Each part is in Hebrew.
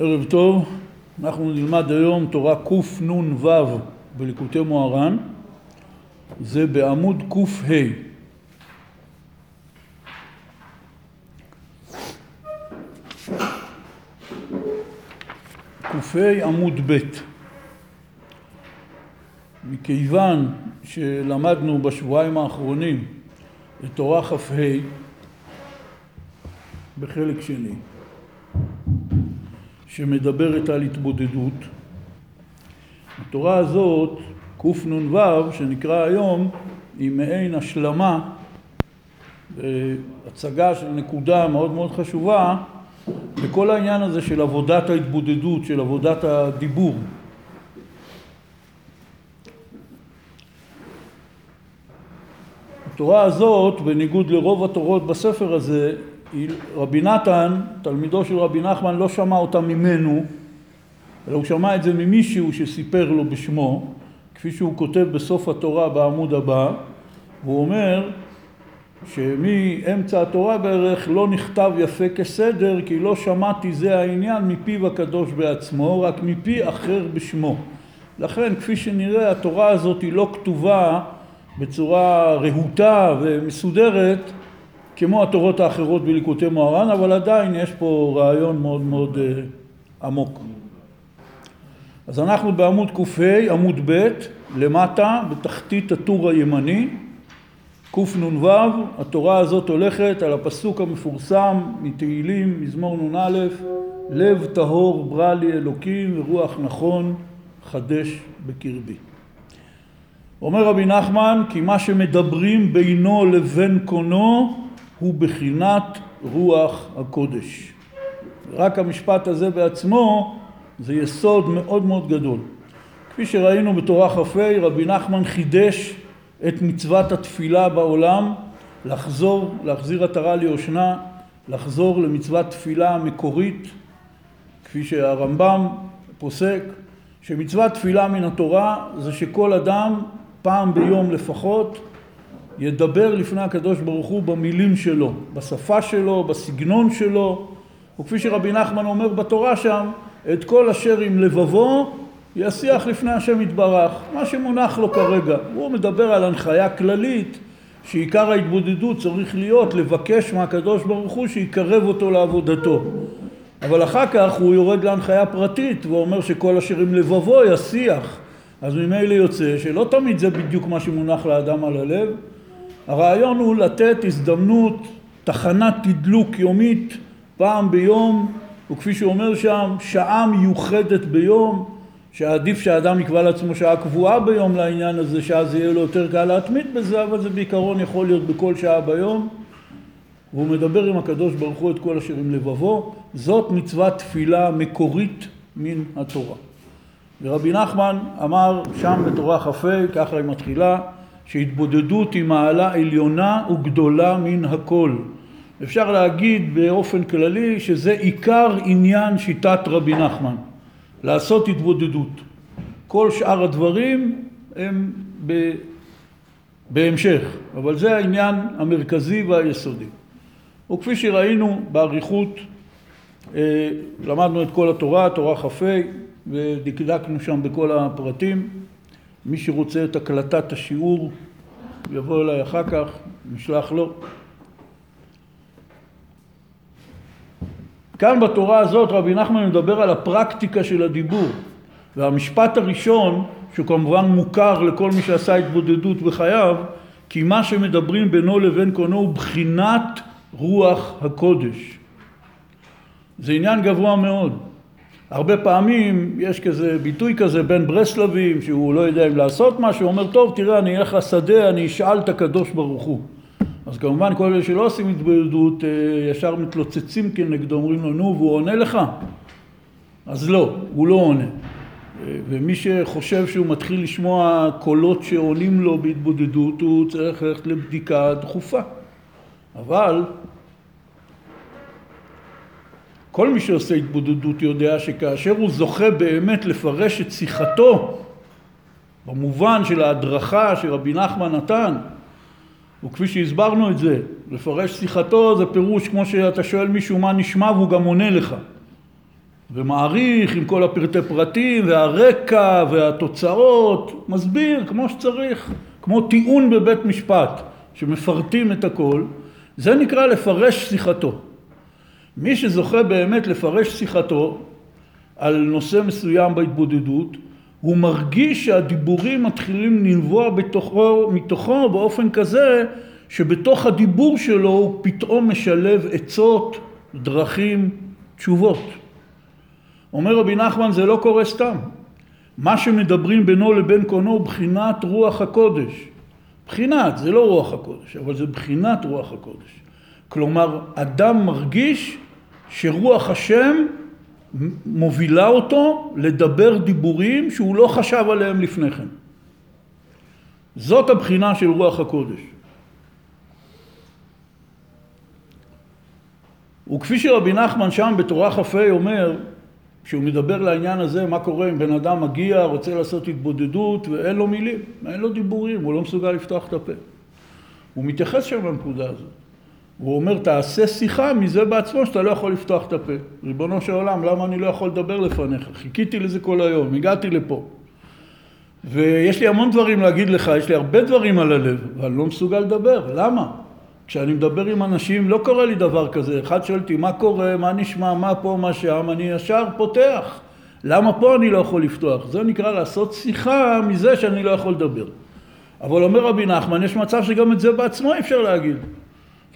ערב טוב, אנחנו נלמד היום תורה קנ"ו בליקוטי מוהר"ן, זה בעמוד קה. קה עמוד ב' מכיוון שלמדנו בשבועיים האחרונים את תורה כ"ה בחלק שני שמדברת על התבודדות. התורה הזאת, קנ"ו, שנקרא היום, היא מעין השלמה, הצגה של נקודה מאוד מאוד חשובה לכל העניין הזה של עבודת ההתבודדות, של עבודת הדיבור. התורה הזאת, בניגוד לרוב התורות בספר הזה, רבי נתן, תלמידו של רבי נחמן, לא שמע אותה ממנו, אלא הוא שמע את זה ממישהו שסיפר לו בשמו, כפי שהוא כותב בסוף התורה בעמוד הבא, והוא אומר שמאמצע התורה בערך לא נכתב יפה כסדר כי לא שמעתי זה העניין מפיו הקדוש בעצמו, רק מפי אחר בשמו. לכן כפי שנראה התורה הזאת היא לא כתובה בצורה רהוטה ומסודרת כמו התורות האחרות בליקוטי מוהר"ן, אבל עדיין יש פה רעיון מאוד מאוד uh, עמוק. אז אנחנו בעמוד קה, עמוד ב', למטה, בתחתית הטור הימני, קנ"ו, התורה הזאת הולכת על הפסוק המפורסם מתהילים, מזמור נ"א, לב טהור ברא לי אלוקים ורוח נכון חדש בקרבי. אומר רבי נחמן כי מה שמדברים בינו לבין קונו הוא בחינת רוח הקודש. רק המשפט הזה בעצמו זה יסוד מאוד מאוד גדול. כפי שראינו בתורה כ"ה, רבי נחמן חידש את מצוות התפילה בעולם, לחזור, להחזיר עטרה ליושנה, לחזור למצוות תפילה המקורית, כפי שהרמב"ם פוסק, שמצוות תפילה מן התורה זה שכל אדם פעם ביום לפחות ידבר לפני הקדוש ברוך הוא במילים שלו, בשפה שלו, בסגנון שלו, וכפי שרבי נחמן אומר בתורה שם, את כל אשר עם לבבו ישיח לפני השם יתברך, מה שמונח לו כרגע. הוא מדבר על הנחיה כללית שעיקר ההתבודדות צריך להיות לבקש מהקדוש ברוך הוא שיקרב אותו לעבודתו. אבל אחר כך הוא יורד להנחיה פרטית ואומר שכל אשר עם לבבו ישיח. אז ממילא יוצא שלא תמיד זה בדיוק מה שמונח לאדם על הלב, הרעיון הוא לתת הזדמנות, תחנת תדלוק יומית פעם ביום, וכפי שהוא אומר שם, שעה מיוחדת ביום, שעדיף שהאדם יקבע לעצמו שעה קבועה ביום לעניין הזה, שאז יהיה לו יותר קל להתמיד בזה, אבל זה בעיקרון יכול להיות בכל שעה ביום. והוא מדבר עם הקדוש ברוך הוא את כל אשר עם לבבו, זאת מצוות תפילה מקורית מן התורה. ורבי נחמן אמר שם בתורה כ"ה, ככה היא מתחילה, שהתבודדות היא מעלה עליונה וגדולה מן הכל. אפשר להגיד באופן כללי שזה עיקר עניין שיטת רבי נחמן, לעשות התבודדות. כל שאר הדברים הם ב... בהמשך, אבל זה העניין המרכזי והיסודי. וכפי שראינו באריכות, אה, למדנו את כל התורה, תורה כ"ה, ודקדקנו שם בכל הפרטים. מי שרוצה את הקלטת השיעור יבוא אליי אחר כך, נשלח לו. כאן בתורה הזאת רבי נחמן מדבר על הפרקטיקה של הדיבור. והמשפט הראשון שהוא כמובן מוכר לכל מי שעשה התבודדות בחייו כי מה שמדברים בינו לבין קונו הוא בחינת רוח הקודש. זה עניין גבוה מאוד הרבה פעמים יש כזה ביטוי כזה בין ברסלבים שהוא לא יודע אם לעשות משהו, הוא אומר טוב תראה אני אלך לשדה אני אשאל את הקדוש ברוך הוא. אז כמובן כל אלה שלא עושים התבודדות אה, ישר מתלוצצים כנגדו אומרים לו נו והוא עונה לך? אז לא, הוא לא עונה. אה, ומי שחושב שהוא מתחיל לשמוע קולות שעונים לו בהתבודדות הוא צריך ללכת לבדיקה דחופה. אבל כל מי שעושה התבודדות יודע שכאשר הוא זוכה באמת לפרש את שיחתו במובן של ההדרכה שרבי נחמן נתן וכפי שהסברנו את זה, לפרש שיחתו זה פירוש כמו שאתה שואל מישהו מה נשמע והוא גם עונה לך ומעריך עם כל הפרטי פרטים והרקע והתוצאות, מסביר כמו שצריך, כמו טיעון בבית משפט, שמפרטים את הכל, זה נקרא לפרש שיחתו. מי שזוכה באמת לפרש שיחתו על נושא מסוים בהתבודדות, הוא מרגיש שהדיבורים מתחילים לנבוע בתוכו, מתוכו באופן כזה שבתוך הדיבור שלו הוא פתאום משלב עצות, דרכים, תשובות. אומר רבי נחמן זה לא קורה סתם. מה שמדברים בינו לבין קונו הוא בחינת רוח הקודש. בחינת, זה לא רוח הקודש, אבל זה בחינת רוח הקודש. כלומר, אדם מרגיש שרוח השם מובילה אותו לדבר דיבורים שהוא לא חשב עליהם לפני כן. זאת הבחינה של רוח הקודש. וכפי שרבי נחמן שם בתורה כ"ה אומר, כשהוא מדבר לעניין הזה, מה קורה אם בן אדם מגיע, רוצה לעשות התבודדות ואין לו מילים, אין לו דיבורים, הוא לא מסוגל לפתוח את הפה. הוא מתייחס שם לנקודה הזאת. הוא אומר, תעשה שיחה מזה בעצמו שאתה לא יכול לפתוח את הפה. ריבונו של עולם, למה אני לא יכול לדבר לפניך? חיכיתי לזה כל היום, הגעתי לפה. ויש לי המון דברים להגיד לך, יש לי הרבה דברים על הלב, אבל אני לא מסוגל לדבר. למה? כשאני מדבר עם אנשים לא קורה לי דבר כזה. אחד שואל אותי מה קורה, מה נשמע, מה פה, מה שם, אני ישר פותח. למה פה אני לא יכול לפתוח? זה נקרא לעשות שיחה מזה שאני לא יכול לדבר. אבל אומר רבי נחמן, יש מצב שגם את זה בעצמו אפשר להגיד.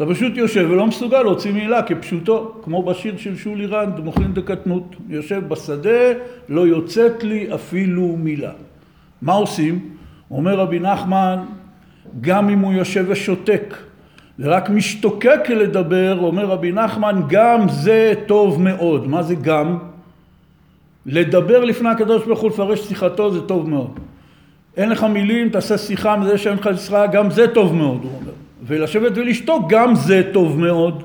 אתה פשוט יושב ולא מסוגל להוציא מילה כפשוטו, כמו בשיר של שולי רנד, מוכין דקטנות. יושב בשדה, לא יוצאת לי אפילו מילה. מה עושים? אומר רבי נחמן, גם אם הוא יושב ושותק, ורק משתוקק לדבר, אומר רבי נחמן, גם זה טוב מאוד. מה זה גם? לדבר לפני הקדוש ברוך הוא, לפרש שיחתו, זה טוב מאוד. אין לך מילים, תעשה שיחה מזה שאין לך שיחה, גם זה טוב מאוד, הוא אומר. ולשבת ולשתוק, גם זה טוב מאוד.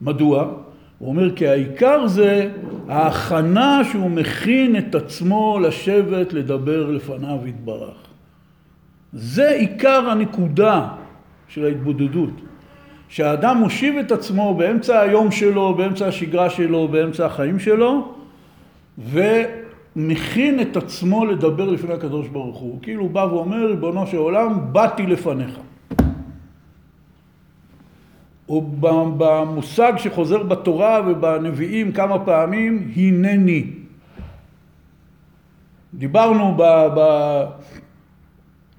מדוע? הוא אומר כי העיקר זה ההכנה שהוא מכין את עצמו לשבת לדבר לפניו יתברך. זה עיקר הנקודה של ההתבודדות. שהאדם מושיב את עצמו באמצע היום שלו, באמצע השגרה שלו, באמצע החיים שלו, ומכין את עצמו לדבר לפני הקדוש ברוך הוא. כאילו הוא בא ואומר, ריבונו של עולם, באתי לפניך. או במושג שחוזר בתורה ובנביאים כמה פעמים, הנני. דיברנו ב, ב,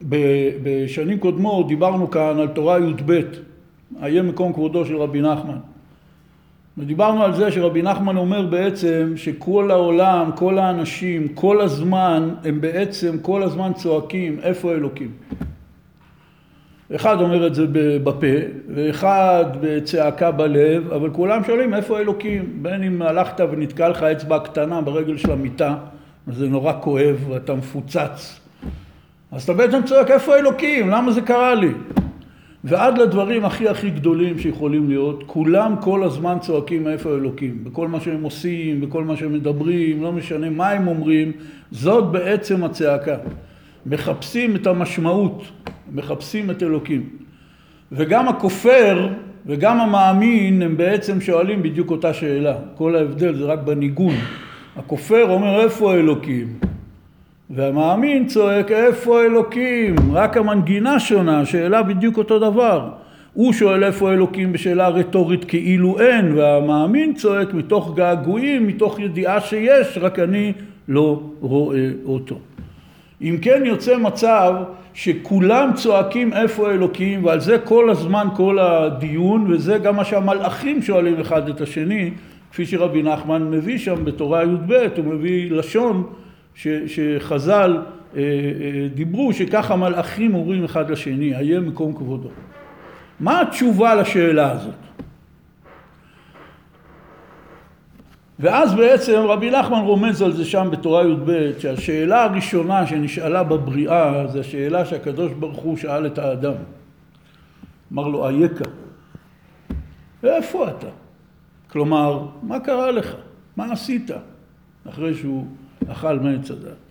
ב, בשנים קודמות, דיברנו כאן על תורה י"ב, איה מקום כבודו של רבי נחמן. ודיברנו על זה שרבי נחמן אומר בעצם שכל העולם, כל האנשים, כל הזמן, הם בעצם כל הזמן צועקים איפה אלוקים. אחד אומר את זה בפה, ואחד בצעקה בלב, אבל כולם שואלים איפה אלוקים? בין אם הלכת ונתקע לך אצבע קטנה ברגל של המיטה, זה נורא כואב ואתה מפוצץ. אז אתה בעצם צועק איפה אלוקים? למה זה קרה לי? ועד לדברים הכי הכי גדולים שיכולים להיות, כולם כל הזמן צועקים איפה אלוקים. בכל מה שהם עושים, בכל מה שהם מדברים, לא משנה מה הם אומרים, זאת בעצם הצעקה. מחפשים את המשמעות, מחפשים את אלוקים. וגם הכופר וגם המאמין הם בעצם שואלים בדיוק אותה שאלה. כל ההבדל זה רק בניגון. הכופר אומר איפה אלוקים? והמאמין צועק איפה אלוקים? רק המנגינה שונה, שאלה בדיוק אותו דבר. הוא שואל איפה אלוקים בשאלה רטורית כאילו אין, והמאמין צועק מתוך געגועים, מתוך ידיעה שיש, רק אני לא רואה אותו. אם כן יוצא מצב שכולם צועקים איפה אלוקים ועל זה כל הזמן כל הדיון וזה גם מה שהמלאכים שואלים אחד את השני כפי שרבי נחמן מביא שם בתורה י"ב הוא מביא לשון ש, שחז"ל אה, אה, דיברו שככה מלאכים אומרים אחד לשני איה מקום כבודו. מה התשובה לשאלה הזאת? ואז בעצם רבי נחמן רומז על זה שם בתורה י"ב, שהשאלה הראשונה שנשאלה בבריאה זה השאלה שהקדוש ברוך הוא שאל את האדם. אמר לו, אייכה? ואיפה אתה? כלומר, מה קרה לך? מה עשית? אחרי שהוא אכל מעץ הדת.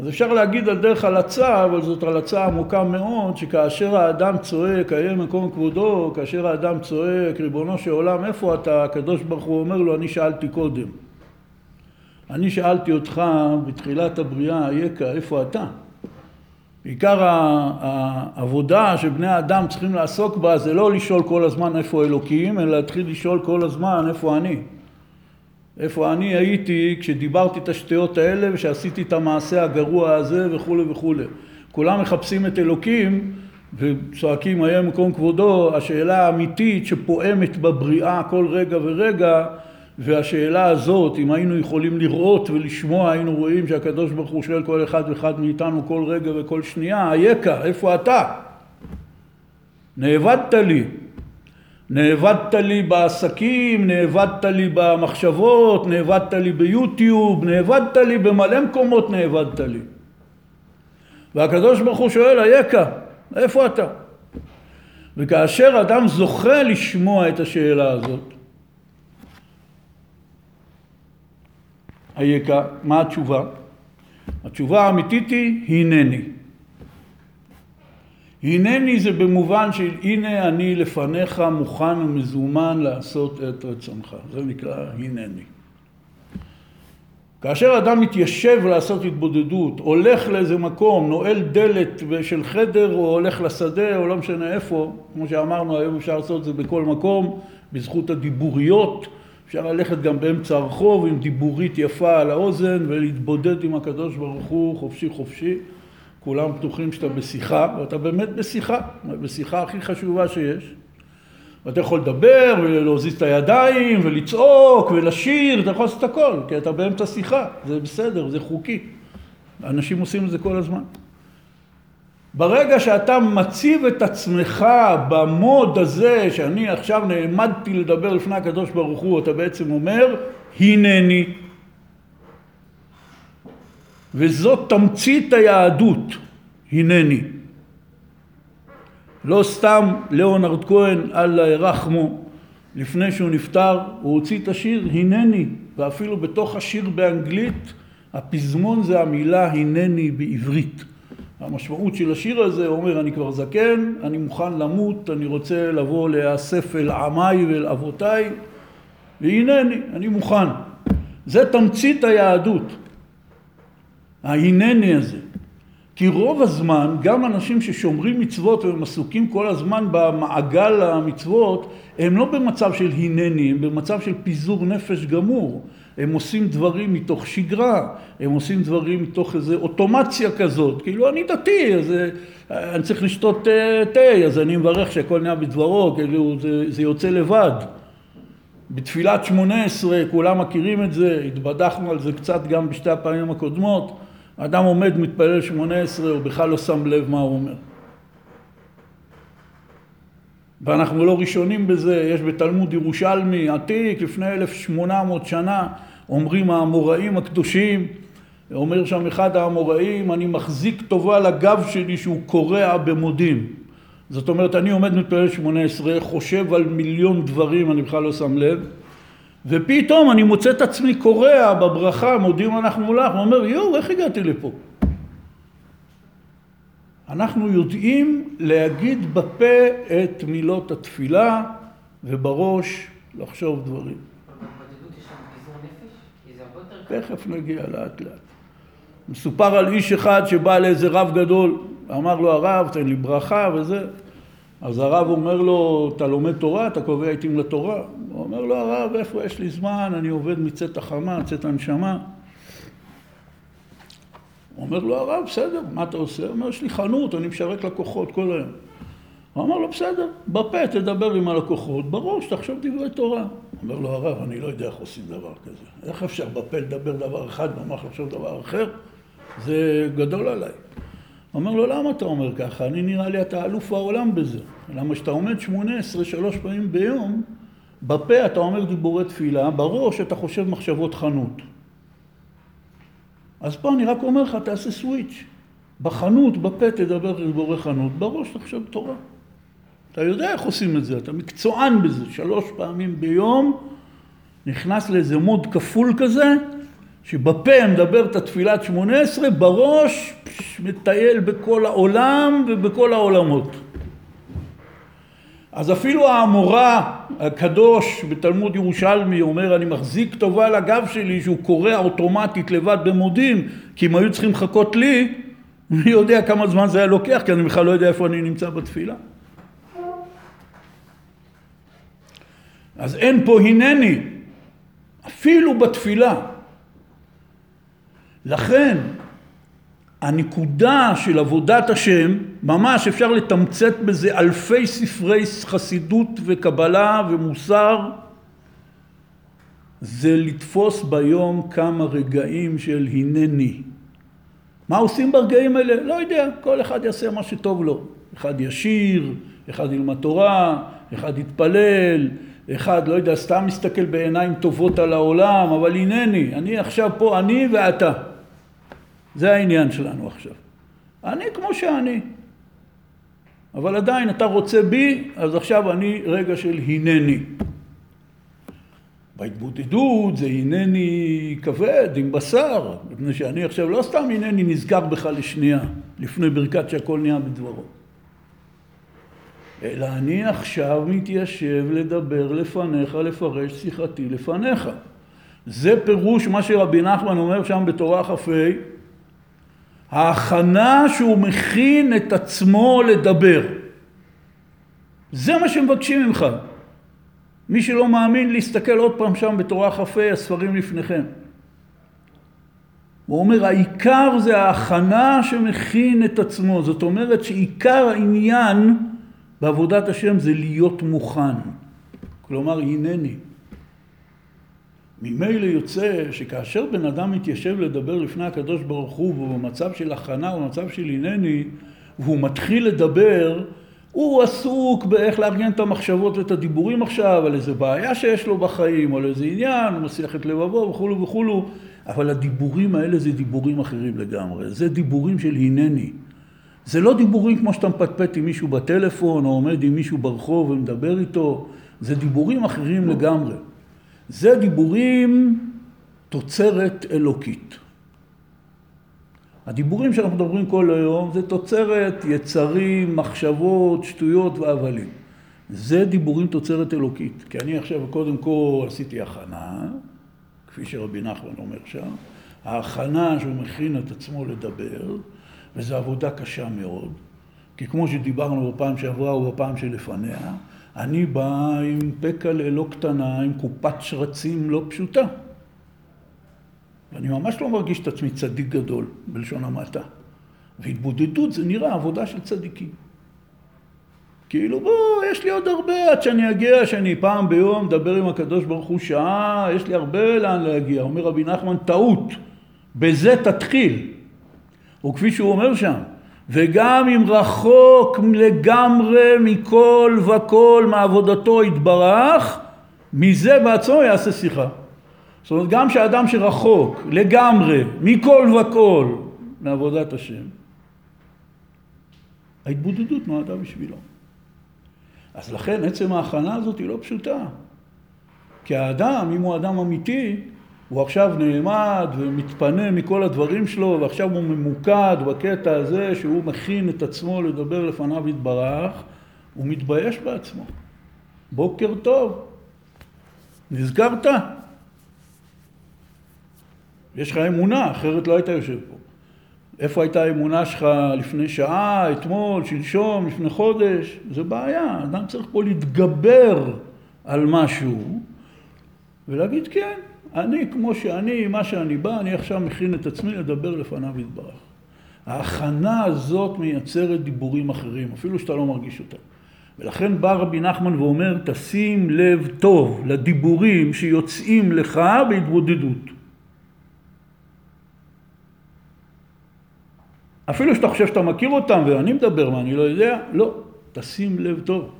אז אפשר להגיד על דרך הלצה, אבל זאת הלצה עמוקה מאוד, שכאשר האדם צועק, איה מקום כבודו, כאשר האדם צועק, ריבונו של עולם, איפה אתה? הקדוש ברוך הוא אומר לו, אני שאלתי קודם. אני שאלתי אותך בתחילת הבריאה, אייכה, איפה אתה? עיקר העבודה שבני האדם צריכים לעסוק בה זה לא לשאול כל הזמן איפה אלוקים, אלא להתחיל לשאול כל הזמן איפה אני. איפה אני הייתי כשדיברתי את השטויות האלה ושעשיתי את המעשה הגרוע הזה וכולי וכולי. כולם מחפשים את אלוקים וצועקים היה מקום כבודו, השאלה האמיתית שפועמת בבריאה כל רגע ורגע והשאלה הזאת, אם היינו יכולים לראות ולשמוע, היינו רואים שהקדוש ברוך הוא שואל כל אחד ואחד מאיתנו כל רגע וכל שנייה, אייכה, איפה אתה? נאבדת לי. נאבדת לי בעסקים, נאבדת לי במחשבות, נאבדת לי ביוטיוב, נאבדת לי במלא מקומות נאבדת לי. והקדוש ברוך הוא שואל, אייכה, איפה אתה? וכאשר אדם זוכה לשמוע את השאלה הזאת, אייכה, מה התשובה? התשובה האמיתית היא הנני. הנני זה במובן של הנה אני לפניך מוכן ומזומן לעשות את רצונך. זה נקרא הנני. כאשר אדם מתיישב לעשות התבודדות, הולך לאיזה מקום, נועל דלת של חדר או הולך לשדה או לא משנה איפה, כמו שאמרנו היום אפשר לעשות את זה בכל מקום, בזכות הדיבוריות, אפשר ללכת גם באמצע הרחוב עם דיבורית יפה על האוזן ולהתבודד עם הקדוש ברוך הוא חופשי חופשי. כולם בטוחים שאתה בשיחה, ואתה באמת בשיחה, בשיחה הכי חשובה שיש. ואתה יכול לדבר ולהוזיז את הידיים ולצעוק ולשיר, אתה יכול לעשות הכל, כי אתה באמצע שיחה, זה בסדר, זה חוקי. אנשים עושים את זה כל הזמן. ברגע שאתה מציב את עצמך במוד הזה, שאני עכשיו נעמדתי לדבר לפני הקדוש ברוך הוא, אתה בעצם אומר, הנני. וזאת תמצית היהדות, הנני. לא סתם ליאונרד כהן, אללה ירחמו, לפני שהוא נפטר, הוא הוציא את השיר הנני, ואפילו בתוך השיר באנגלית, הפזמון זה המילה הנני בעברית. המשמעות של השיר הזה אומר אני כבר זקן, אני מוכן למות, אני רוצה לבוא להיאסף אל עמיי ואל אבותיי והנני, אני מוכן. זה תמצית היהדות, ההנני הזה. כי רוב הזמן גם אנשים ששומרים מצוות והם עסוקים כל הזמן במעגל המצוות הם לא במצב של הנני, הם במצב של פיזור נפש גמור. הם עושים דברים מתוך שגרה, הם עושים דברים מתוך איזו אוטומציה כזאת, כאילו אני דתי, אז אה, אני צריך לשתות אה, תה, אז אני מברך שהכל נהיה בדברו, כאילו זה, זה יוצא לבד. בתפילת שמונה עשרה, כולם מכירים את זה, התבדחנו על זה קצת גם בשתי הפעמים הקודמות, אדם עומד מתפלל שמונה עשרה, הוא בכלל לא שם לב מה הוא אומר. ואנחנו לא ראשונים בזה, יש בתלמוד ירושלמי עתיק, לפני 1800 שנה, אומרים האמוראים הקדושים, אומר שם אחד האמוראים, אני מחזיק טובה לגב שלי שהוא קורע במודים. זאת אומרת, אני עומד מתפלל שמונה עשרה, חושב על מיליון דברים, אני בכלל לא שם לב, ופתאום אני מוצא את עצמי קורע בברכה, מודים אנחנו לך, הוא אומר, יואו, איך הגעתי לפה? אנחנו יודעים להגיד בפה את מילות התפילה ובראש לחשוב דברים. תכף נגיע לאט לאט. מסופר על איש אחד שבא לאיזה רב גדול, אמר לו הרב תן לי ברכה וזה, אז הרב אומר לו אתה לומד תורה, אתה קובע עיתים לתורה? הוא אומר לו הרב איפה יש לי זמן, אני עובד מצאת החמה, מצאת הנשמה הוא אומר לו הרב, בסדר, מה אתה עושה? הוא אומר, יש לי חנות, אני משווק לקוחות כל היום. הוא אמר לו, בסדר, בפה תדבר עם הלקוחות, בראש תחשוב דברי תורה. אומר לו, הרב, אני לא יודע איך עושים דבר כזה. איך אפשר בפה לדבר דבר אחד במוח לחשוב דבר אחר? זה גדול עליי. אומר לו, למה אתה אומר ככה? אני נראה לי אתה אלוף העולם בזה. למה שאתה עומד שמונה עשרה שלוש פעמים ביום, בפה אתה אומר דיבורי תפילה, בראש אתה חושב מחשבות חנות. אז פה אני רק אומר לך, תעשה סוויץ'. בחנות, בפה תדבר דיבורי חנות, בראש תחשוב תורה. אתה יודע איך עושים את זה, אתה מקצוען בזה, שלוש פעמים ביום, נכנס לאיזה מוד כפול כזה, שבפה מדבר את התפילת שמונה עשרה, בראש מטייל בכל העולם ובכל העולמות. אז אפילו האמורה הקדוש בתלמוד ירושלמי אומר אני מחזיק טובה על הגב שלי שהוא קורע אוטומטית לבד במודים כי אם היו צריכים לחכות לי אני יודע כמה זמן זה היה לוקח כי אני בכלל לא יודע איפה אני נמצא בתפילה אז אין פה הנני אפילו בתפילה לכן הנקודה של עבודת השם, ממש אפשר לתמצת בזה אלפי ספרי חסידות וקבלה ומוסר, זה לתפוס ביום כמה רגעים של הנני. מה עושים ברגעים האלה? לא יודע, כל אחד יעשה מה שטוב לו. אחד ישיר, אחד ילמד תורה, אחד יתפלל, אחד, לא יודע, סתם מסתכל בעיניים טובות על העולם, אבל הנני, אני עכשיו פה, אני ואתה. זה העניין שלנו עכשיו. אני כמו שאני. אבל עדיין אתה רוצה בי, אז עכשיו אני רגע של הנני. בהתבודדות זה הנני כבד, עם בשר, מפני שאני עכשיו לא סתם הנני נזכר בך לשנייה, לפני ברכת שהכל נהיה בדברו. אלא אני עכשיו מתיישב לדבר לפניך, לפרש שיחתי לפניך. זה פירוש מה שרבי נחמן אומר שם בתורה כ"ה ההכנה שהוא מכין את עצמו לדבר. זה מה שמבקשים ממך. מי שלא מאמין להסתכל עוד פעם שם בתורה כ"ה הספרים לפניכם. הוא אומר העיקר זה ההכנה שמכין את עצמו, זאת אומרת שעיקר העניין בעבודת השם זה להיות מוכן. כלומר הנני. ממילא יוצא שכאשר בן אדם מתיישב לדבר לפני הקדוש ברוך הוא והוא במצב של הכנה או במצב של הנני והוא מתחיל לדבר הוא עסוק באיך לארגן את המחשבות ואת הדיבורים עכשיו על איזה בעיה שיש לו בחיים או על איזה עניין, הוא מסיח את לבבו וכולו וכולו אבל הדיבורים האלה זה דיבורים אחרים לגמרי, זה דיבורים של הנני. זה לא דיבורים כמו שאתה מפטפט עם מישהו בטלפון או עומד עם מישהו ברחוב ומדבר איתו, זה דיבורים אחרים לגמרי זה דיבורים תוצרת אלוקית. הדיבורים שאנחנו מדברים כל היום זה תוצרת יצרים, מחשבות, שטויות והבלים. זה דיבורים תוצרת אלוקית. כי אני עכשיו קודם כל עשיתי הכנה, כפי שרבי נחמן אומר שם, ההכנה שהוא מכין את עצמו לדבר, וזו עבודה קשה מאוד, כי כמו שדיברנו בפעם שעברה ובפעם שלפניה, אני בא עם פקלה לא קטנה, עם קופת שרצים לא פשוטה. ואני ממש לא מרגיש את עצמי צדיק גדול, בלשון המעטה. והתבודדות זה נראה עבודה של צדיקים. כאילו בוא, יש לי עוד הרבה עד שאני אגיע, שאני פעם ביום מדבר עם הקדוש ברוך הוא שעה, יש לי הרבה לאן להגיע. אומר רבי נחמן, טעות, בזה תתחיל. וכפי שהוא אומר שם, וגם אם רחוק לגמרי מכל וכל מעבודתו יתברך, מזה בעצמו יעשה שיחה. זאת אומרת, גם שאדם שרחוק לגמרי מכל וכל מעבודת השם, ההתבודדות נועדה בשבילו. אז לכן עצם ההכנה הזאת היא לא פשוטה. כי האדם, אם הוא אדם אמיתי, הוא עכשיו נעמד ומתפנה מכל הדברים שלו ועכשיו הוא ממוקד בקטע הזה שהוא מכין את עצמו לדבר לפניו יתברך, הוא מתבייש בעצמו. בוקר טוב, נזכרת? יש לך אמונה, אחרת לא היית יושב פה. איפה הייתה האמונה שלך לפני שעה, אתמול, שלשום, לפני חודש? זה בעיה, אדם צריך פה להתגבר על משהו ולהגיד כן, אני כמו שאני, מה שאני בא, אני עכשיו מכין את עצמי לדבר לפניו יתברך. ההכנה הזאת מייצרת דיבורים אחרים, אפילו שאתה לא מרגיש אותם. ולכן בא רבי נחמן ואומר, תשים לב טוב לדיבורים שיוצאים לך בהתבודדות. אפילו שאתה חושב שאתה מכיר אותם ואני מדבר מה אני לא יודע, לא, תשים לב טוב.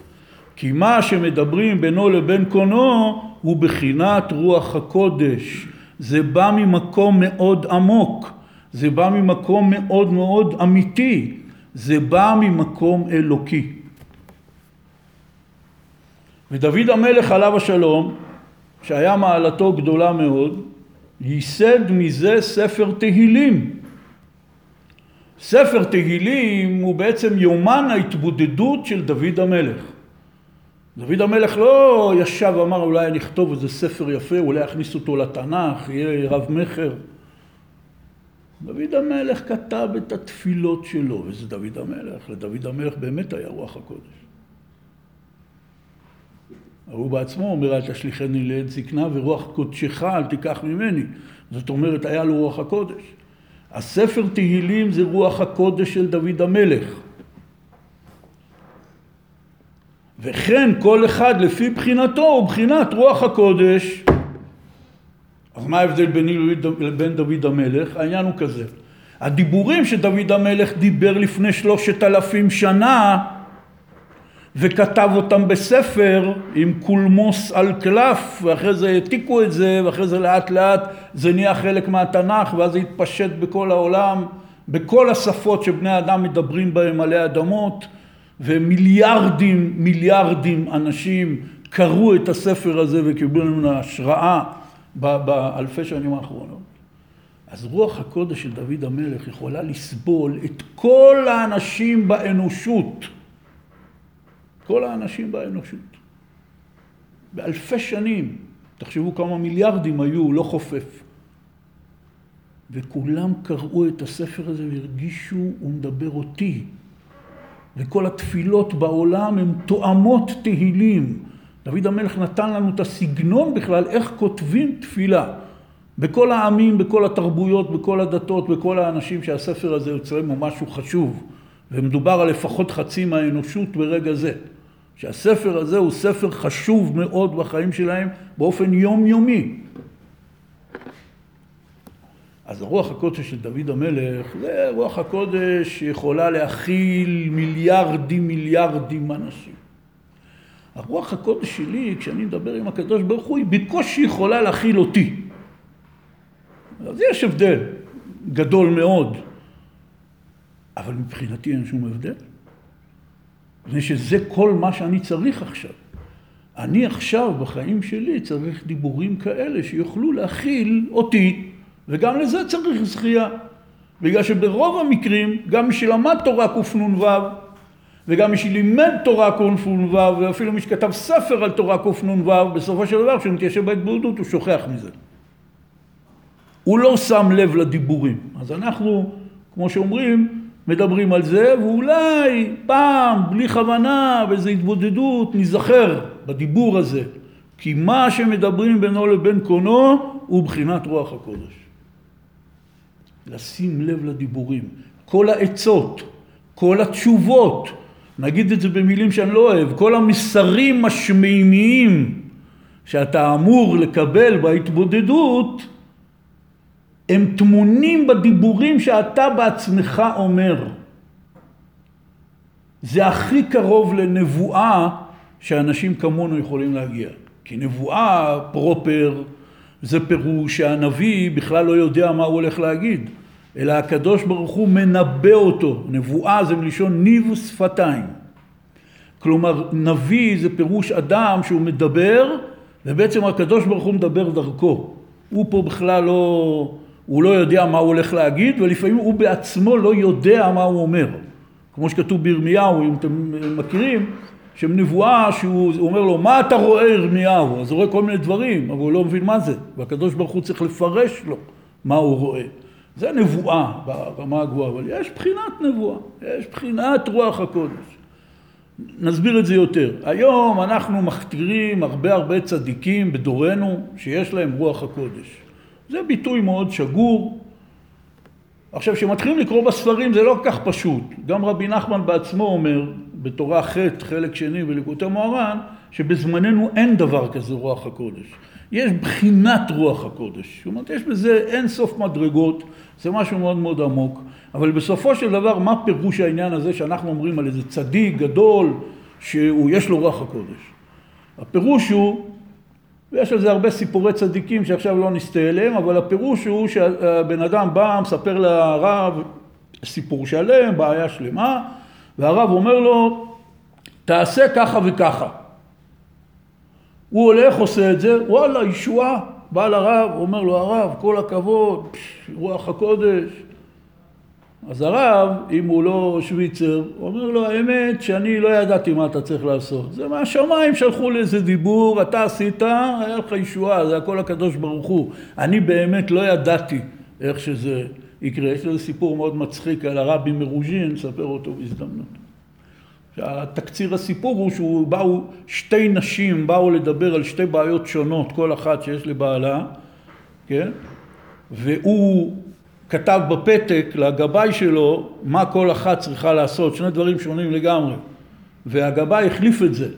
כי מה שמדברים בינו לבין קונו הוא בחינת רוח הקודש. זה בא ממקום מאוד עמוק, זה בא ממקום מאוד מאוד אמיתי, זה בא ממקום אלוקי. ודוד המלך עליו השלום, שהיה מעלתו גדולה מאוד, ייסד מזה ספר תהילים. ספר תהילים הוא בעצם יומן ההתבודדות של דוד המלך. דוד המלך לא ישב ואמר אולי אני אכתוב איזה ספר יפה, אולי אכניס אותו לתנ"ך, יהיה רב מכר. דוד המלך כתב את התפילות שלו, וזה דוד המלך. לדוד המלך באמת היה רוח הקודש. הוא בעצמו אומר, אל תשליכני לעת זקנה ורוח קודשך אל תיקח ממני. זאת אומרת, היה לו רוח הקודש. הספר תהילים זה רוח הקודש של דוד המלך. וכן כל אחד לפי בחינתו הוא בחינת רוח הקודש. אז מה ההבדל ביני לבין דוד המלך? העניין הוא כזה. הדיבורים שדוד המלך דיבר לפני שלושת אלפים שנה וכתב אותם בספר עם קולמוס על קלף ואחרי זה העתיקו את זה ואחרי זה לאט לאט זה נהיה חלק מהתנ"ך ואז זה התפשט בכל העולם בכל השפות שבני אדם מדברים בהם עלי אדמות ומיליארדים מיליארדים אנשים קראו את הספר הזה וקיבלו ממנו השראה באלפי שנים האחרונות. אז רוח הקודש של דוד המלך יכולה לסבול את כל האנשים באנושות כל האנשים באנושות. באלפי שנים, תחשבו כמה מיליארדים היו, לא חופף. וכולם קראו את הספר הזה והרגישו, הוא מדבר אותי. וכל התפילות בעולם הן תואמות תהילים. דוד המלך נתן לנו את הסגנון בכלל, איך כותבים תפילה. בכל העמים, בכל התרבויות, בכל הדתות, בכל האנשים שהספר הזה יוצא הוא משהו חשוב. ומדובר על לפחות חצי מהאנושות ברגע זה. שהספר הזה הוא ספר חשוב מאוד בחיים שלהם באופן יומיומי. אז הרוח הקודש של דוד המלך, זה רוח הקודש שיכולה להכיל מיליארדים מיליארדים אנשים. הרוח הקודש שלי, כשאני מדבר עם הקדוש ברוך הוא, היא בקושי יכולה להכיל אותי. אז יש הבדל גדול מאוד, אבל מבחינתי אין שום הבדל. מפני שזה כל מה שאני צריך עכשיו. אני עכשיו בחיים שלי צריך דיבורים כאלה שיוכלו להכיל אותי, וגם לזה צריך זכייה. בגלל שברוב המקרים, גם מי שלמד תורה קנ"ו, וגם מי שלימד תורה קנ"ו, ואפילו מי שכתב ספר על תורה קנ"ו, בסופו של דבר, כשהוא מתיישב בהתבודדות, הוא שוכח מזה. הוא לא שם לב לדיבורים. אז אנחנו, כמו שאומרים, מדברים על זה, ואולי פעם, בלי כוונה, באיזו התבודדות, ניזכר בדיבור הזה. כי מה שמדברים בינו לבין קונו הוא בחינת רוח הקודש. לשים לב לדיבורים. כל העצות, כל התשובות, נגיד את זה במילים שאני לא אוהב, כל המסרים השמימיים שאתה אמור לקבל בהתבודדות, הם טמונים בדיבורים שאתה בעצמך אומר. זה הכי קרוב לנבואה שאנשים כמונו יכולים להגיע. כי נבואה פרופר זה פירוש שהנביא בכלל לא יודע מה הוא הולך להגיד, אלא הקדוש ברוך הוא מנבא אותו. נבואה זה מלשון ניב שפתיים. כלומר, נביא זה פירוש אדם שהוא מדבר, ובעצם הקדוש ברוך הוא מדבר דרכו. הוא פה בכלל לא... הוא לא יודע מה הוא הולך להגיד, ולפעמים הוא בעצמו לא יודע מה הוא אומר. כמו שכתוב בירמיהו, אם אתם מכירים, נבואה שהוא אומר לו, מה אתה רואה ירמיהו? אז הוא רואה כל מיני דברים, אבל הוא לא מבין מה זה. והקדוש ברוך הוא צריך לפרש לו מה הוא רואה. זה נבואה ברמה הגבוהה, אבל יש בחינת נבואה, יש בחינת רוח הקודש. נסביר את זה יותר. היום אנחנו מכתירים הרבה הרבה צדיקים בדורנו שיש להם רוח הקודש. זה ביטוי מאוד שגור. עכשיו, כשמתחילים לקרוא בספרים זה לא כל כך פשוט. גם רבי נחמן בעצמו אומר, בתורה ח', חלק שני בליקוטי מוהר"ן, שבזמננו אין דבר כזה רוח הקודש. יש בחינת רוח הקודש. זאת אומרת, יש בזה אין סוף מדרגות, זה משהו מאוד מאוד עמוק, אבל בסופו של דבר, מה פירוש העניין הזה שאנחנו אומרים על איזה צדיק גדול, שיש לו רוח הקודש? הפירוש הוא ויש על זה הרבה סיפורי צדיקים שעכשיו לא נסטה אליהם, אבל הפירוש הוא שהבן אדם בא, מספר לרב סיפור שלם, בעיה שלמה, והרב אומר לו, תעשה ככה וככה. הוא הולך, עושה את זה, וואלה, ישועה. בא לרב, אומר לו, הרב, כל הכבוד, רוח הקודש. אז הרב, אם הוא לא שוויצר, אומר לו, האמת שאני לא ידעתי מה אתה צריך לעשות. זה מהשמיים שלחו לי איזה דיבור, אתה עשית, היה לך ישועה, זה הכל הקדוש ברוך הוא. אני באמת לא ידעתי איך שזה יקרה. יש לזה סיפור מאוד מצחיק על הרבי מרוז'ין, נספר אותו בהזדמנות. התקציר הסיפור הוא שהוא באו, שתי נשים באו לדבר על שתי בעיות שונות, כל אחת שיש לבעלה, כן? והוא כתב בפתק לגבאי שלו מה כל אחת צריכה לעשות, שני דברים שונים לגמרי. והגבאי החליף את זה.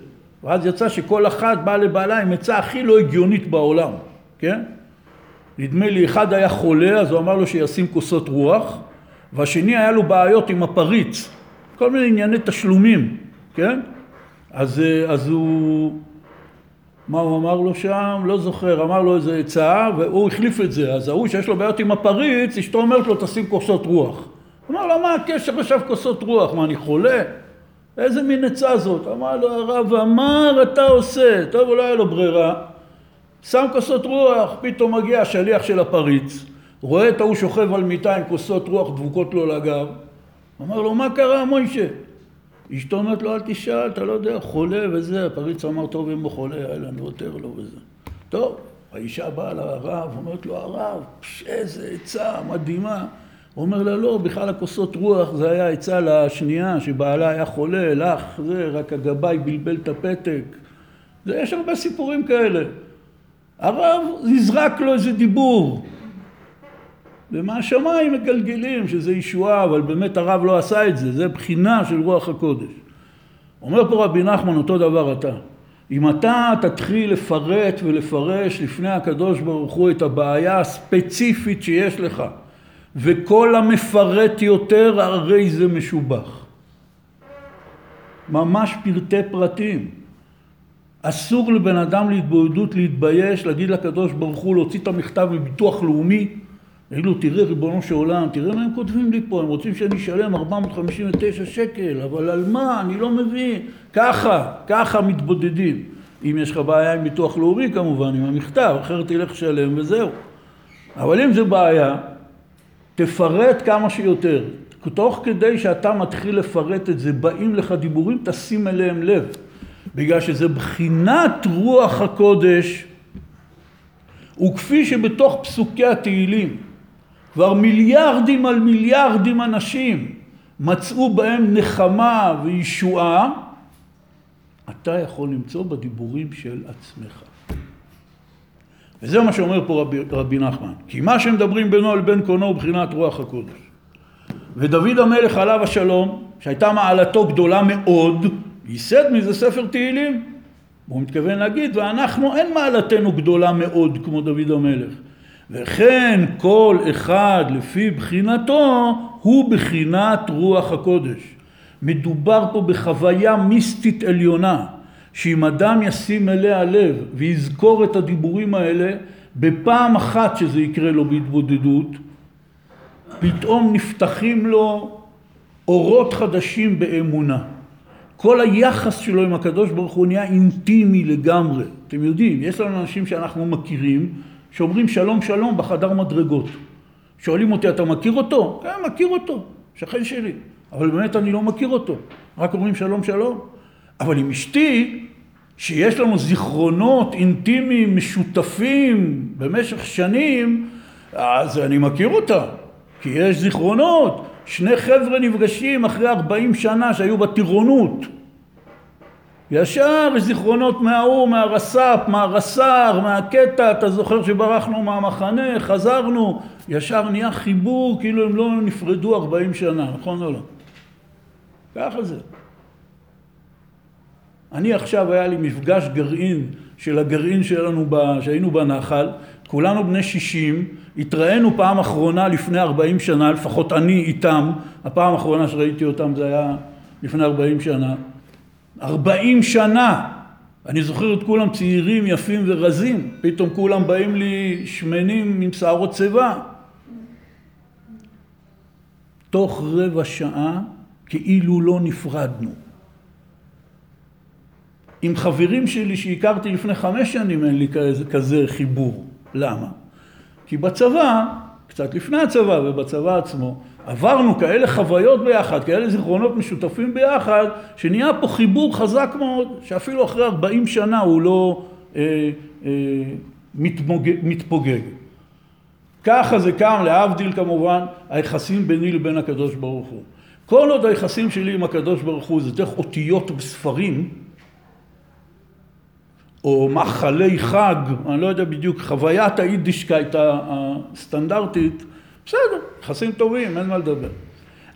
ואז יצא שכל אחת באה לבעלה עם עצה הכי לא הגיונית בעולם, כן? נדמה לי אחד היה חולה, אז הוא אמר לו שישים כוסות רוח, והשני היה לו בעיות עם הפריץ, כל מיני ענייני תשלומים, כן? אז, אז הוא, מה הוא אמר לו שם? לא זוכר, אמר לו איזה עצה, והוא החליף את זה. אז ההוא שיש לו בעיות עם הפריץ, אשתו אומרת לו תשים כוסות רוח. אמר לו, מה הקשר עכשיו כוסות רוח? מה, אני חולה? איזה מין עצה זאת? אמר לו הרב, אמר אתה עושה? טוב, אולי היה לו ברירה. שם כוסות רוח, פתאום מגיע השליח של הפריץ, רואה את ההוא שוכב על מיטה עם כוסות רוח דבוקות לו לגב, אמר לו, מה קרה מוישה? אשתו אומרת לו, אל תשאל, אתה לא יודע, חולה וזה. הפריץ אמר, טוב, אם הוא חולה, יאללה, נוותר לו וזה. טוב, האישה באה לרב, אומרת לו, הרב, איזה עצה מדהימה. הוא אומר לה, לא, בכלל הכוסות רוח זה היה עצה לשנייה, שבעלה היה חולה, לך, זה, רק הגבאי בלבל את הפתק. זה, יש הרבה סיפורים כאלה. הרב נזרק לו איזה דיבור. ומהשמיים מגלגלים שזה ישועה, אבל באמת הרב לא עשה את זה, זה בחינה של רוח הקודש. אומר פה רבי נחמן אותו דבר אתה. אם אתה תתחיל לפרט ולפרש לפני הקדוש ברוך הוא את הבעיה הספציפית שיש לך, וכל המפרט יותר הרי זה משובח. ממש פרטי פרטים. אסור לבן אדם להתבודדות להתבייש, להגיד לקדוש ברוך הוא להוציא את המכתב מביטוח לאומי יגיד לו, תראה ריבונו של עולם, תראה מה הם כותבים לי פה, הם רוצים שאני אשלם 459 שקל, אבל על מה? אני לא מבין. ככה, ככה מתבודדים. אם יש לך בעיה עם ביטוח לאומי כמובן, עם המכתב, אחרת תלך לשלם וזהו. אבל אם זה בעיה, תפרט כמה שיותר. תוך כדי שאתה מתחיל לפרט את זה, באים לך דיבורים, תשים אליהם לב. בגלל שזה בחינת רוח הקודש, וכפי שבתוך פסוקי התהילים כבר מיליארדים על מיליארדים אנשים מצאו בהם נחמה וישועה, אתה יכול למצוא בדיבורים של עצמך. וזה מה שאומר פה רבי, רבי נחמן. כי מה שמדברים בינו לבין קונו הוא בחינת רוח הקודש. ודוד המלך עליו השלום, שהייתה מעלתו גדולה מאוד, ייסד מזה ספר תהילים. הוא מתכוון להגיד, ואנחנו אין מעלתנו גדולה מאוד כמו דוד המלך. וכן כל אחד לפי בחינתו הוא בחינת רוח הקודש. מדובר פה בחוויה מיסטית עליונה, שאם אדם ישים אליה לב ויזכור את הדיבורים האלה, בפעם אחת שזה יקרה לו בהתבודדות, פתאום נפתחים לו אורות חדשים באמונה. כל היחס שלו עם הקדוש ברוך הוא נהיה אינטימי לגמרי. אתם יודעים, יש לנו אנשים שאנחנו מכירים, שאומרים שלום שלום בחדר מדרגות. שואלים אותי, אתה מכיר אותו? כן, מכיר אותו, שכן שלי. אבל באמת אני לא מכיר אותו. רק אומרים שלום שלום. אבל עם אשתי, שיש לנו זיכרונות אינטימיים משותפים במשך שנים, אז אני מכיר אותה. כי יש זיכרונות. שני חבר'ה נפגשים אחרי 40 שנה שהיו בטירונות. ישר יש זיכרונות מההוא, מהרס"פ, מהרס"ר, מהקטע, אתה זוכר שברחנו מהמחנה, חזרנו, ישר נהיה חיבור כאילו הם לא נפרדו 40 שנה, נכון או לא? ככה זה. אני עכשיו היה לי מפגש גרעין של הגרעין שלנו, שהיינו בנחל, כולנו בני 60, התראינו פעם אחרונה לפני 40 שנה, לפחות אני איתם, הפעם האחרונה שראיתי אותם זה היה לפני 40 שנה. ארבעים שנה. אני זוכר את כולם צעירים, יפים ורזים, פתאום כולם באים לי שמנים עם שערות שיבה. תוך רבע שעה כאילו לא נפרדנו. עם חברים שלי שהכרתי לפני חמש שנים אין לי כזה, כזה חיבור. למה? כי בצבא, קצת לפני הצבא ובצבא עצמו, עברנו כאלה חוויות ביחד, כאלה זיכרונות משותפים ביחד, שנהיה פה חיבור חזק מאוד, שאפילו אחרי 40 שנה הוא לא אה, אה, מתמוג... מתפוגג. ככה זה קם, להבדיל כמובן, היחסים ביני לבין הקדוש ברוך הוא. כל עוד היחסים שלי עם הקדוש ברוך הוא זה דרך אותיות בספרים, או מאכלי חג, אני לא יודע בדיוק, חוויית היידישקייט הסטנדרטית, בסדר, יחסים טובים, אין מה לדבר.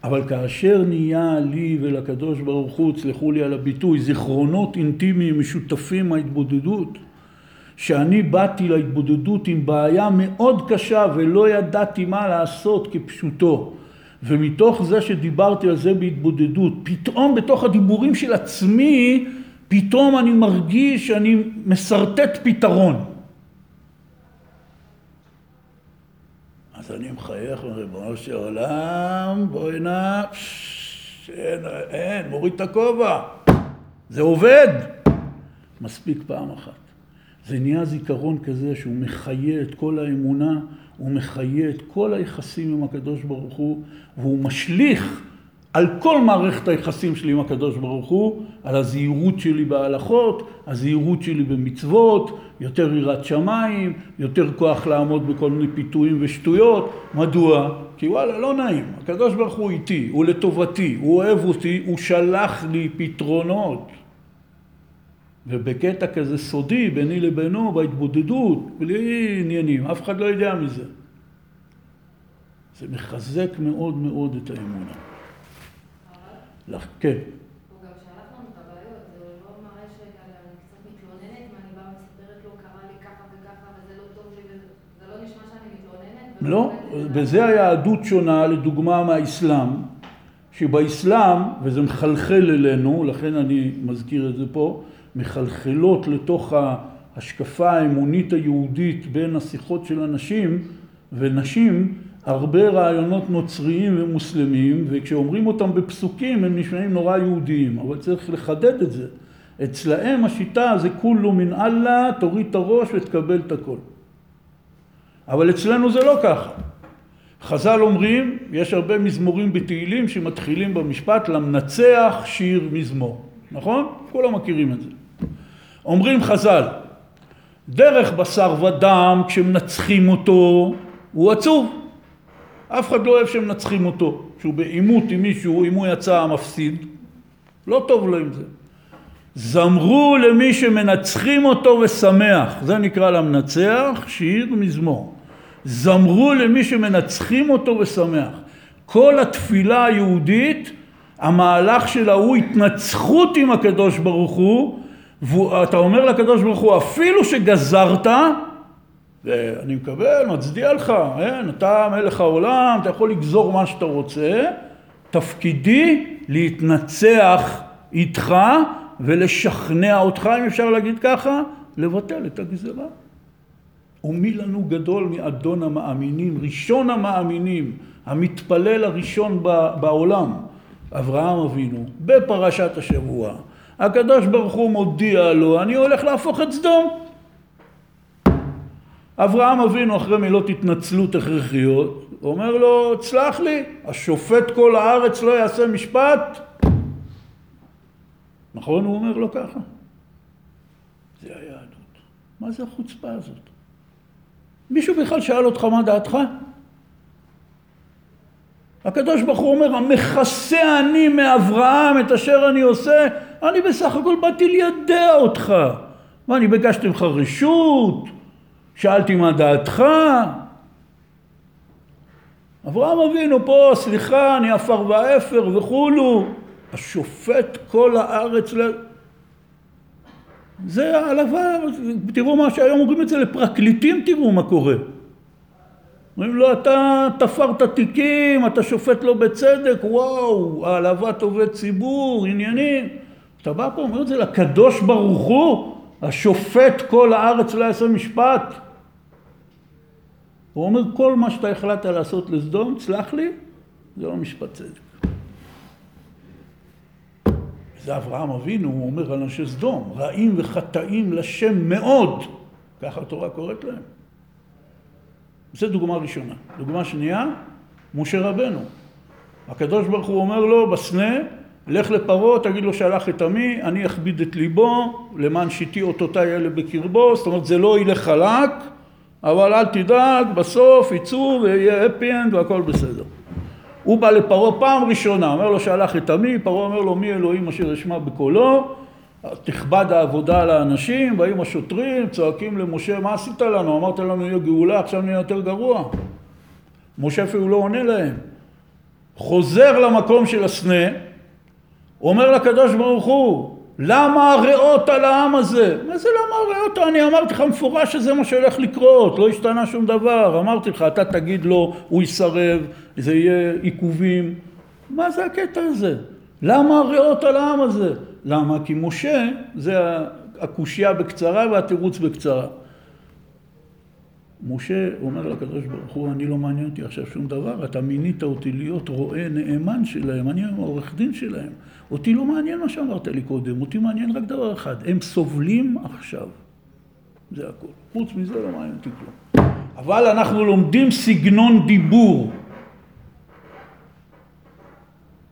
אבל כאשר נהיה לי ולקדוש ברוך הוא, סלחו לי על הביטוי, זיכרונות אינטימיים משותפים מההתבודדות, שאני באתי להתבודדות עם בעיה מאוד קשה ולא ידעתי מה לעשות כפשוטו. ומתוך זה שדיברתי על זה בהתבודדות, פתאום בתוך הדיבורים של עצמי, פתאום אני מרגיש שאני משרטט פתרון. אז אני מחייך, ריבונו של עולם, בואי נא, אין, אין, מוריד את הכובע, זה עובד. מספיק פעם אחת. זה נהיה זיכרון כזה שהוא מחיה את כל האמונה, הוא מחיה את כל היחסים עם הקדוש ברוך הוא, והוא משליך על כל מערכת היחסים שלי עם הקדוש ברוך הוא, על הזהירות שלי בהלכות, הזהירות שלי במצוות, יותר יראת שמיים, יותר כוח לעמוד בכל מיני פיתויים ושטויות. מדוע? כי וואלה, לא נעים. הקדוש ברוך הוא איתי, הוא לטובתי, הוא אוהב אותי, הוא שלח לי פתרונות. ובקטע כזה סודי ביני לבינו בהתבודדות, בלי עניינים, אף אחד לא יודע מזה. זה מחזק מאוד מאוד את האמונה. לך, כן. לא, בזה היהדות שונה לדוגמה מהאסלאם, שבאסלאם, וזה מחלחל אלינו, לכן אני מזכיר את זה פה, מחלחלות לתוך ההשקפה האמונית היהודית בין השיחות של אנשים ונשים הרבה רעיונות נוצריים ומוסלמיים וכשאומרים אותם בפסוקים הם נשמעים נורא יהודיים אבל צריך לחדד את זה אצלהם השיטה זה כולו מן אללה תוריד את הראש ותקבל את הכל אבל אצלנו זה לא ככה חז"ל אומרים, יש הרבה מזמורים בתהילים שמתחילים במשפט למנצח שיר מזמור, נכון? כולם מכירים את זה. אומרים חז"ל, דרך בשר ודם כשמנצחים אותו הוא עצוב. אף אחד לא אוהב שמנצחים אותו, שהוא בעימות עם מישהו, אם הוא יצא מפסיד, לא טוב לו עם זה. זמרו למי שמנצחים אותו ושמח, זה נקרא למנצח שיר מזמור. זמרו למי שמנצחים אותו ושמח. כל התפילה היהודית, המהלך שלה הוא התנצחות עם הקדוש ברוך הוא, ואתה אומר לקדוש ברוך הוא, אפילו שגזרת, ואני מקבל, מצדיע לך, אין, אתה מלך העולם, אתה יכול לגזור מה שאתה רוצה, תפקידי להתנצח איתך ולשכנע אותך, אם אפשר להגיד ככה, לבטל את הגזרה. ומי לנו גדול מאדון המאמינים, ראשון המאמינים, המתפלל הראשון בעולם, אברהם אבינו, בפרשת השבוע. הקדוש ברוך הוא מודיע לו, אני הולך להפוך את סדום. אברהם אבינו אחרי מילות התנצלות הכרחיות, אומר לו, תסלח לי, השופט כל הארץ לא יעשה משפט? נכון? הוא אומר לו ככה. זה היהדות. מה זה החוצפה הזאת? מישהו בכלל שאל אותך מה דעתך? הקדוש ברוך הוא אומר, המכסה אני מאברהם את אשר אני עושה, אני בסך הכל באתי לידע אותך. מה, אני ביקשתי ממך רשות? שאלתי מה דעתך? אברהם אבינו פה, סליחה, אני עפר ואפר וכולו, השופט כל הארץ ל... זה העלבה, תראו מה שהיום אומרים את זה לפרקליטים, תראו מה קורה. אומרים לו, אתה תפרת תיקים, אתה שופט לא בצדק, וואו, העלבת עובד ציבור, עניינים. אתה בא פה, אומר את זה לקדוש ברוך הוא, השופט כל הארץ לא יעשה משפט. הוא אומר, כל מה שאתה החלטת לעשות לסדום, סלח לי, זה לא משפט צדק. זה אברהם אבינו, הוא אומר על אנשי סדום, רעים וחטאים לשם מאוד, ככה התורה קוראת להם. זו דוגמה ראשונה. דוגמה שנייה, משה רבנו. הקדוש ברוך הוא אומר לו בסנה, לך לפרעה, תגיד לו שלח את עמי, אני אכביד את ליבו, למען שיתי אותותיי אלה בקרבו, זאת אומרת זה לא ילך חלק, אבל אל תדאג, בסוף יצאו ויהיה הפי אנד והכל בסדר. הוא בא לפרעה פעם ראשונה, אומר לו שלח את עמי, פרעה אומר לו מי אלוהים אשר אשמע בקולו, תכבד העבודה על האנשים, באים השוטרים, צועקים למשה, מה עשית לנו? אמרת לנו יהיה גאולה, עכשיו נהיה יותר גרוע. משה אפילו לא עונה להם. חוזר למקום של הסנה, אומר לקדוש ברוך הוא, למה הריאות על העם הזה? מה זה למה הריאות? אני אמרתי לך מפורש שזה מה שהולך לקרות, לא השתנה שום דבר. אמרתי לך, אתה תגיד לו, הוא יסרב, זה יהיה עיכובים. מה זה הקטע הזה? למה הריאות על העם הזה? למה? כי משה זה הקושייה בקצרה והתירוץ בקצרה. משה אומר לקדוש ברוך הוא, אני לא מעניין אותי עכשיו שום דבר, אתה מינית אותי להיות רועה נאמן שלהם, אני עורך דין שלהם. אותי לא מעניין מה שאמרת לי קודם, אותי מעניין רק דבר אחד, הם סובלים עכשיו. זה הכל. חוץ מזה לא מעניין אותי כלום. אבל אנחנו לומדים סגנון דיבור.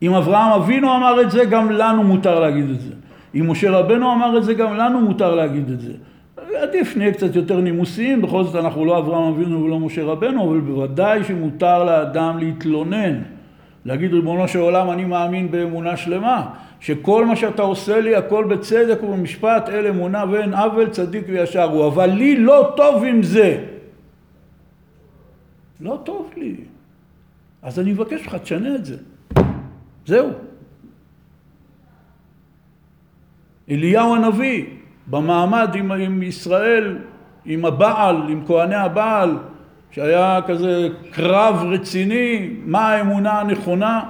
אם אברהם אבינו אמר את זה, גם לנו מותר להגיד את זה. אם משה רבנו אמר את זה, גם לנו מותר להגיד את זה. עדיף נהיה קצת יותר נימוסיים, בכל זאת אנחנו לא אברהם אבינו ולא משה רבנו, אבל בוודאי שמותר לאדם להתלונן. להגיד ריבונו של עולם אני מאמין באמונה שלמה, שכל מה שאתה עושה לי הכל בצדק ובמשפט אל אמונה ואין עוול צדיק וישר הוא, אבל לי לא טוב עם זה. לא טוב לי. אז אני מבקש ממך, תשנה את זה. זהו. אליהו הנביא, במעמד עם, עם ישראל, עם הבעל, עם כהני הבעל, שהיה כזה קרב רציני, מה האמונה הנכונה.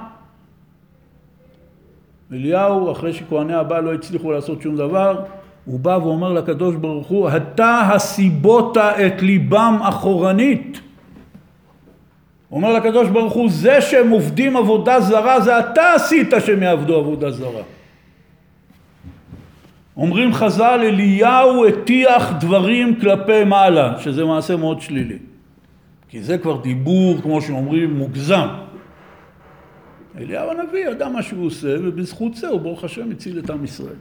אליהו, אחרי שכהני הבעל לא הצליחו לעשות שום דבר, הוא בא ואומר לקדוש ברוך הוא, אתה הסיבות את ליבם אחורנית. אומר לקדוש ברוך הוא, זה שהם עובדים עבודה זרה, זה אתה עשית שהם יעבדו עבודה זרה. אומרים חז"ל, אליהו הטיח דברים כלפי מעלה, שזה מעשה מאוד שלילי. כי זה כבר דיבור, כמו שאומרים, מוגזם. אליהו הנביא ידע מה שהוא עושה, ובזכות זה הוא ברוך השם הציל את עם ישראל.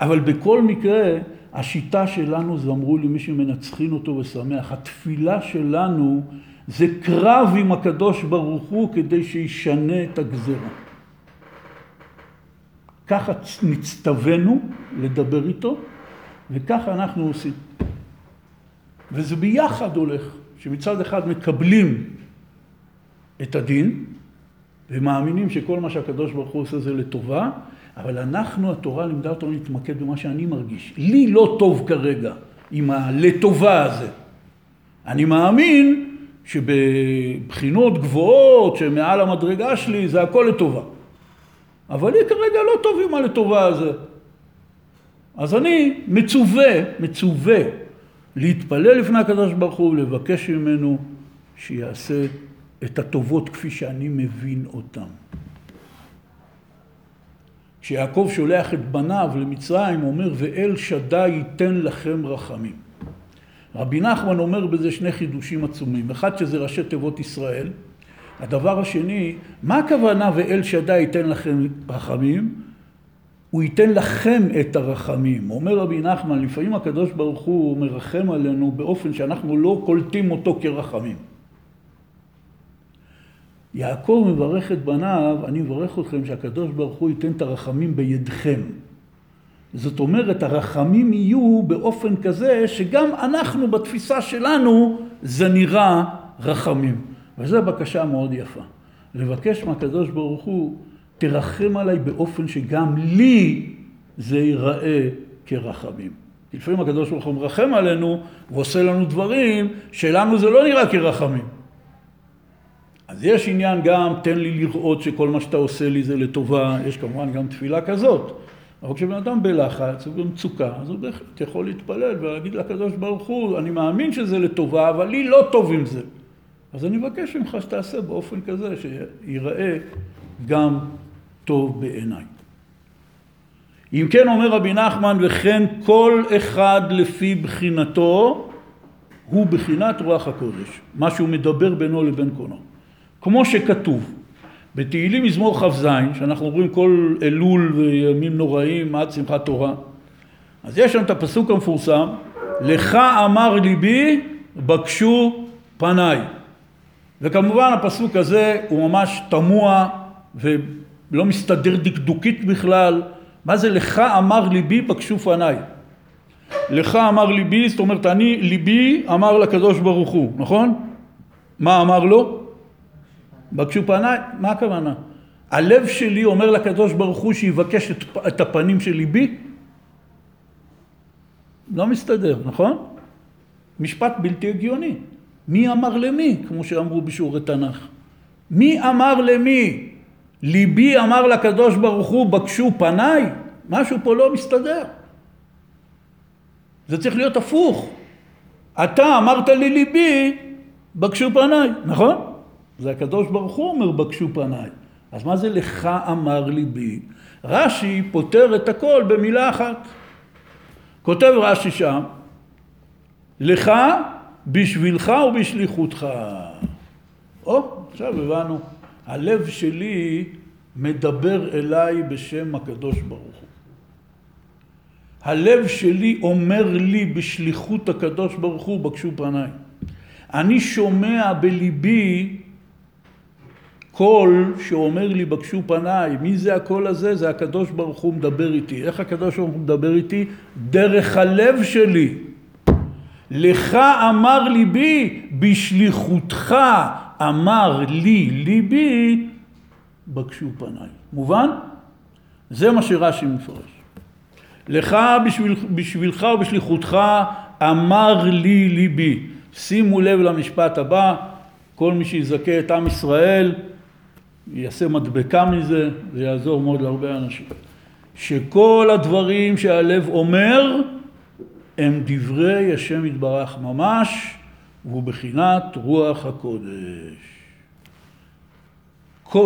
אבל בכל מקרה, השיטה שלנו, זה אמרו לי מי שמנצחין אותו ושמח, התפילה שלנו זה קרב עם הקדוש ברוך הוא כדי שישנה את הגזרה. ככה נצטווינו לדבר איתו, וככה אנחנו עושים. וזה ביחד הולך, שמצד אחד מקבלים את הדין, ומאמינים שכל מה שהקדוש ברוך הוא עושה זה לטובה, אבל אנחנו, התורה לימדה אותנו להתמקד במה שאני מרגיש. לי לא טוב כרגע עם הלטובה הזה. אני מאמין שבבחינות גבוהות, שמעל המדרגה שלי, זה הכל לטובה. אבל לי כרגע לא טוב עם הלטובה הזה. אז אני מצווה, מצווה להתפלל לפני הקדוש ברוך הוא ולבקש ממנו שיעשה את הטובות כפי שאני מבין אותן. כשיעקב שולח את בניו למצרים, הוא אומר, ואל שדי ייתן לכם רחמים. רבי נחמן אומר בזה שני חידושים עצומים. אחד שזה ראשי תיבות ישראל. הדבר השני, מה הכוונה ואל שדי ייתן לכם רחמים? הוא ייתן לכם את הרחמים. אומר רבי נחמן, לפעמים הקדוש ברוך הוא מרחם עלינו באופן שאנחנו לא קולטים אותו כרחמים. יעקב מברך את בניו, אני מברך אתכם שהקדוש ברוך הוא ייתן את הרחמים בידכם. זאת אומרת, הרחמים יהיו באופן כזה שגם אנחנו בתפיסה שלנו זה נראה רחמים. וזו בקשה מאוד יפה. לבקש מהקדוש ברוך הוא, תרחם עליי באופן שגם לי זה ייראה כרחמים. לפעמים הקדוש ברוך הוא מרחם עלינו ועושה לנו דברים שלנו זה לא נראה כרחמים. אז יש עניין גם, תן לי לראות שכל מה שאתה עושה לי זה לטובה, יש כמובן גם תפילה כזאת. אבל כשבן אדם בלחץ ובמצוקה, אז הוא בהחלט יכול להתפלל ולהגיד לקדוש ברוך הוא, אני מאמין שזה לטובה, אבל לי לא טוב עם זה. אז אני מבקש ממך שתעשה באופן כזה שיראה גם טוב בעיניי. אם כן אומר רבי נחמן, וכן כל אחד לפי בחינתו, הוא בחינת רוח הקודש, מה שהוא מדבר בינו לבין קונו. כמו שכתוב בתהילים מזמור כ"ז, שאנחנו אומרים כל אלול וימים נוראים עד שמחת תורה, אז יש שם את הפסוק המפורסם, לך אמר ליבי בקשו פניי. וכמובן הפסוק הזה הוא ממש תמוה ולא מסתדר דקדוקית בכלל. מה זה לך אמר ליבי בקשו פניי? לך אמר ליבי, זאת אומרת אני ליבי אמר לקדוש ברוך הוא, נכון? מה אמר לו? בקשו פניי, מה הכוונה? הלב שלי אומר לקדוש ברוך הוא שיבקש את, את הפנים של ליבי? לא מסתדר, נכון? משפט בלתי הגיוני. מי אמר למי, כמו שאמרו בשיעורי תנ"ך? מי אמר למי? ליבי אמר לקדוש ברוך הוא בקשו פניי? משהו פה לא מסתדר. זה צריך להיות הפוך. אתה אמרת לי ליבי, בקשו פניי, נכון? זה הקדוש ברוך הוא אומר בקשו פניי. אז מה זה לך אמר ליבי? רש"י פותר את הכל במילה אחת. כותב רש"י שם, לך בשבילך ובשליחותך. או, עכשיו הבנו, הלב שלי מדבר אליי בשם הקדוש ברוך הוא. הלב שלי אומר לי בשליחות הקדוש ברוך הוא בקשו פניי. אני שומע בליבי קול שאומר לי בקשו פניי. מי זה הקול הזה? זה הקדוש ברוך הוא מדבר איתי. איך הקדוש ברוך הוא מדבר איתי? דרך הלב שלי. לך אמר ליבי, בשליחותך אמר לי ליבי, בקשו פניי. מובן? זה מה שרש"י מפרש. לך בשביל, בשבילך ובשליחותך אמר לי ליבי. שימו לב למשפט הבא, כל מי שיזכה את עם ישראל יעשה מדבקה מזה, זה יעזור מאוד להרבה אנשים. שכל הדברים שהלב אומר הם דברי השם יתברך ממש, והוא בחינת רוח הקודש.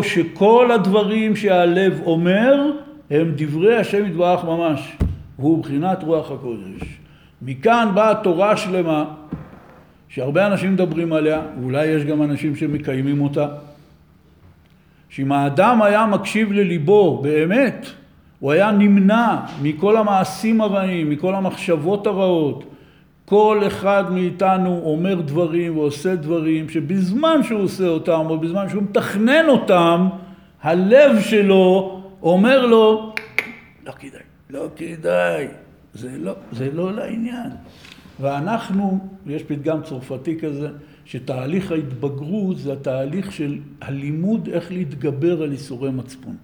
שכל הדברים שהלב אומר הם דברי השם יתברך ממש. והוא בחינת רוח הקודש. מכאן באה תורה שלמה, שהרבה אנשים מדברים עליה, ואולי יש גם אנשים שמקיימים אותה, שאם האדם היה מקשיב לליבו באמת, הוא היה נמנע מכל המעשים הרעים, מכל המחשבות הרעות. כל אחד מאיתנו אומר דברים ועושה דברים שבזמן שהוא עושה אותם או בזמן שהוא מתכנן אותם, הלב שלו אומר לו, לא כדאי. לא כדאי, זה לא, זה לא לעניין. ואנחנו, יש פתגם צרפתי כזה, שתהליך ההתבגרות זה התהליך של הלימוד איך להתגבר על איסורי מצפון.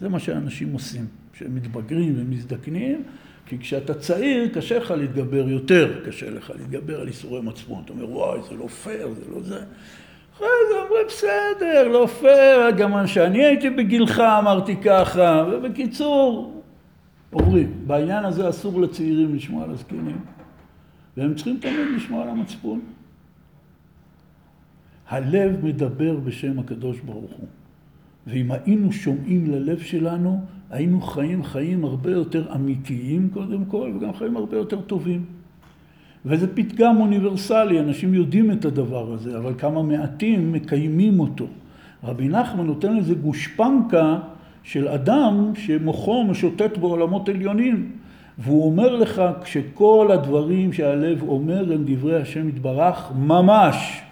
זה מה שאנשים עושים, כשהם מתבגרים ומזדקנים, כי כשאתה צעיר קשה לך להתגבר יותר, קשה לך להתגבר על איסורי מצפון. אתה אומר, וואי, זה לא פייר, זה לא זה. אחרי זה אומרים, בסדר, לא פייר, גם כשאני הייתי בגילך אמרתי ככה, ובקיצור, אומרים, בעניין הזה אסור לצעירים לשמוע על הזקנים, והם צריכים תמיד לשמוע על המצפון. הלב מדבר בשם הקדוש ברוך הוא. ואם היינו שומעים ללב שלנו, היינו חיים חיים הרבה יותר אמיתיים קודם כל, וגם חיים הרבה יותר טובים. וזה פתגם אוניברסלי, אנשים יודעים את הדבר הזה, אבל כמה מעטים מקיימים אותו. רבי נחמן נותן לזה גושפנקה של אדם שמוחו משוטט בעולמות עליונים. והוא אומר לך, כשכל הדברים שהלב אומר הם דברי השם יתברך, ממש,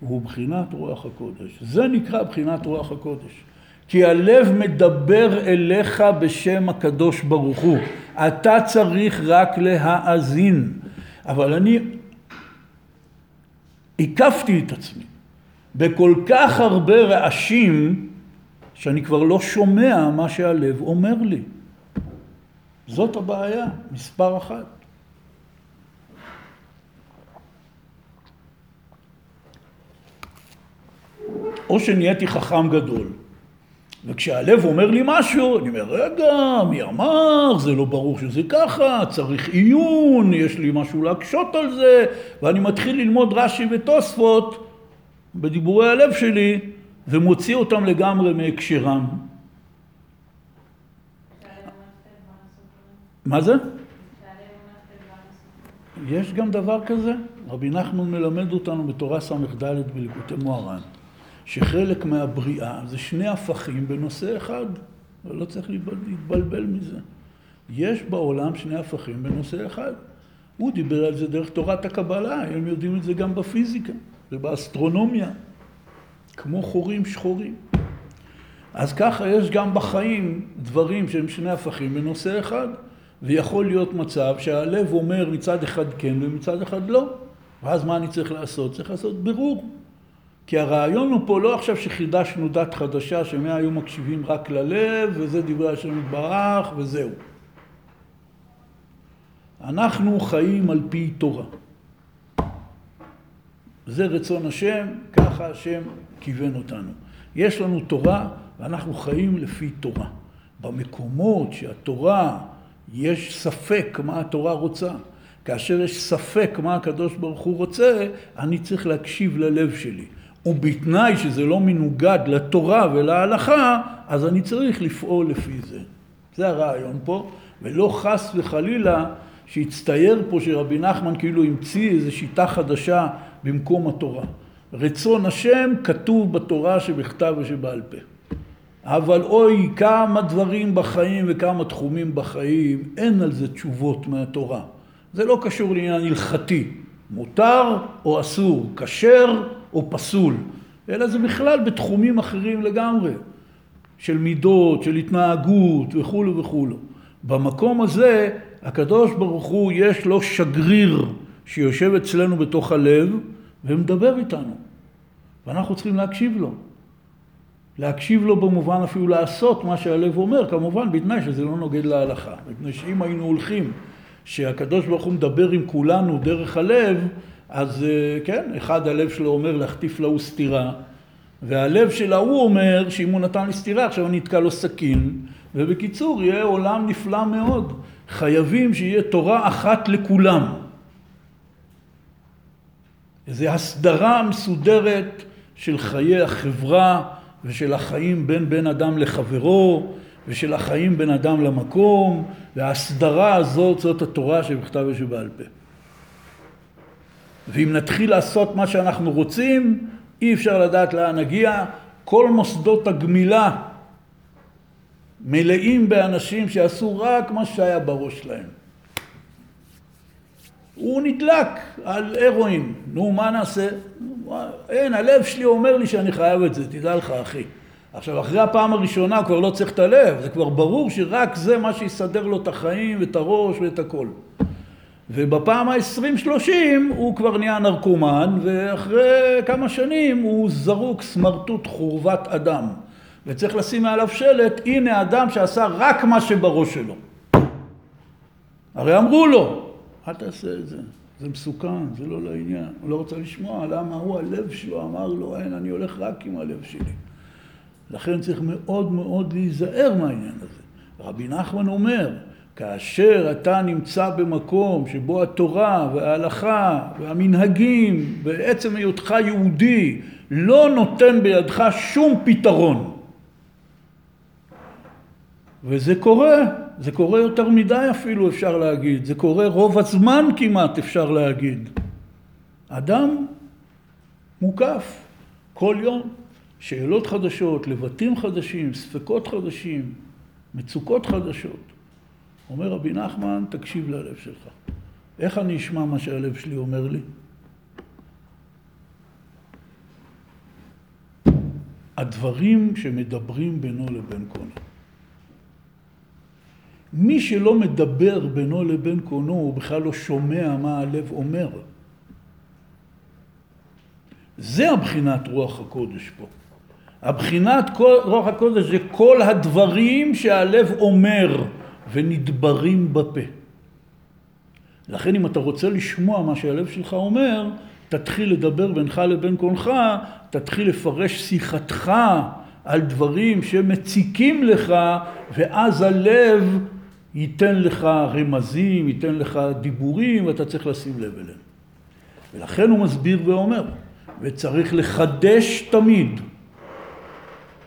הוא בחינת רוח הקודש. זה נקרא בחינת רוח הקודש. כי הלב מדבר אליך בשם הקדוש ברוך הוא. אתה צריך רק להאזין. אבל אני הקפתי את עצמי בכל כך הרבה רעשים שאני כבר לא שומע מה שהלב אומר לי. זאת הבעיה, מספר אחת. או שנהייתי חכם גדול, וכשהלב אומר לי משהו, אני אומר, רגע, מי אמר? זה לא ברור שזה ככה, צריך עיון, יש לי משהו להקשות על זה, ואני מתחיל ללמוד רש"י ותוספות בדיבורי הלב שלי, ומוציא אותם לגמרי מהקשרם. מה זה? יש גם דבר כזה, רבי נחמן מלמד אותנו בתורה ס"ד בליקוטי מוהר"ן, שחלק מהבריאה זה שני הפכים בנושא אחד, ולא צריך להתבלבל מזה. יש בעולם שני הפכים בנושא אחד. הוא דיבר על זה דרך תורת הקבלה, הם יודעים את זה גם בפיזיקה ובאסטרונומיה, כמו חורים שחורים. אז ככה יש גם בחיים דברים שהם שני הפכים בנושא אחד. ויכול להיות מצב שהלב אומר מצד אחד כן ומצד אחד לא. ואז מה אני צריך לעשות? צריך לעשות בירור. כי הרעיון הוא פה לא עכשיו שחידשנו דת חדשה, שמאה היו מקשיבים רק ללב, וזה דברי השם יתברך, וזהו. אנחנו חיים על פי תורה. זה רצון השם, ככה השם כיוון אותנו. יש לנו תורה, ואנחנו חיים לפי תורה. במקומות שהתורה יש ספק מה התורה רוצה. כאשר יש ספק מה הקדוש ברוך הוא רוצה, אני צריך להקשיב ללב שלי. ובתנאי שזה לא מנוגד לתורה ולהלכה, אז אני צריך לפעול לפי זה. זה הרעיון פה, ולא חס וחלילה שהצטייר פה שרבי נחמן כאילו המציא איזו שיטה חדשה במקום התורה. רצון השם כתוב בתורה שבכתב ושבעל פה. אבל אוי, כמה דברים בחיים וכמה תחומים בחיים, אין על זה תשובות מהתורה. זה לא קשור לעניין הלכתי, מותר או אסור, כשר או פסול, אלא זה בכלל בתחומים אחרים לגמרי, של מידות, של התנהגות וכולו וכולו. במקום הזה, הקדוש ברוך הוא, יש לו שגריר שיושב אצלנו בתוך הלב ומדבר איתנו, ואנחנו צריכים להקשיב לו. להקשיב לו במובן אפילו לעשות מה שהלב אומר, כמובן בתנאי שזה לא נוגד להלכה. מפני שאם היינו הולכים שהקדוש ברוך הוא מדבר עם כולנו דרך הלב, אז אה, כן, אחד הלב שלו אומר להחטיף להוא סטירה, והלב של ההוא אומר שאם הוא נתן לי סטירה עכשיו אני אתקע לו סכין, ובקיצור יהיה עולם נפלא מאוד. חייבים שיהיה תורה אחת לכולם. איזו הסדרה מסודרת של חיי החברה ושל החיים בין בן אדם לחברו, ושל החיים בין אדם למקום, וההסדרה הזאת זאת התורה שבכתב ושבעל פה. ואם נתחיל לעשות מה שאנחנו רוצים, אי אפשר לדעת לאן נגיע. כל מוסדות הגמילה מלאים באנשים שעשו רק מה שהיה בראש שלהם. הוא נדלק על הרואין, נו מה נעשה? אין, הלב שלי אומר לי שאני חייב את זה, תדע לך אחי. עכשיו אחרי הפעם הראשונה הוא כבר לא צריך את הלב, זה כבר ברור שרק זה מה שיסדר לו את החיים ואת הראש ואת הכל. ובפעם ה-20-30 הוא כבר נהיה נרקומן ואחרי כמה שנים הוא זרוק סמרטוט חורבת אדם וצריך לשים מעליו שלט הנה אדם שעשה רק מה שבראש שלו. הרי אמרו לו אל תעשה את זה, זה מסוכן, זה לא לעניין. הוא לא רוצה לשמוע למה הוא, הלב שלו אמר לו, אין, אני הולך רק עם הלב שלי. לכן צריך מאוד מאוד להיזהר מהעניין הזה. רבי נחמן אומר, כאשר אתה נמצא במקום שבו התורה וההלכה והמנהגים ועצם היותך יהודי לא נותן בידך שום פתרון. וזה קורה זה קורה יותר מדי אפילו אפשר להגיד, זה קורה רוב הזמן כמעט אפשר להגיד. אדם מוקף כל יום, שאלות חדשות, לבטים חדשים, ספקות חדשים, מצוקות חדשות. אומר רבי נחמן, תקשיב ללב שלך. איך אני אשמע מה שהלב שלי אומר לי? הדברים שמדברים בינו לבין קונו. מי שלא מדבר בינו לבין קונו, הוא בכלל לא שומע מה הלב אומר. זה הבחינת רוח הקודש פה. הבחינת רוח הקודש זה כל הדברים שהלב אומר ונדברים בפה. לכן אם אתה רוצה לשמוע מה שהלב שלך אומר, תתחיל לדבר בינך לבין קונך, תתחיל לפרש שיחתך על דברים שמציקים לך, ואז הלב ייתן לך רמזים, ייתן לך דיבורים, ואתה צריך לשים לב אליהם. ולכן הוא מסביר ואומר, וצריך לחדש תמיד,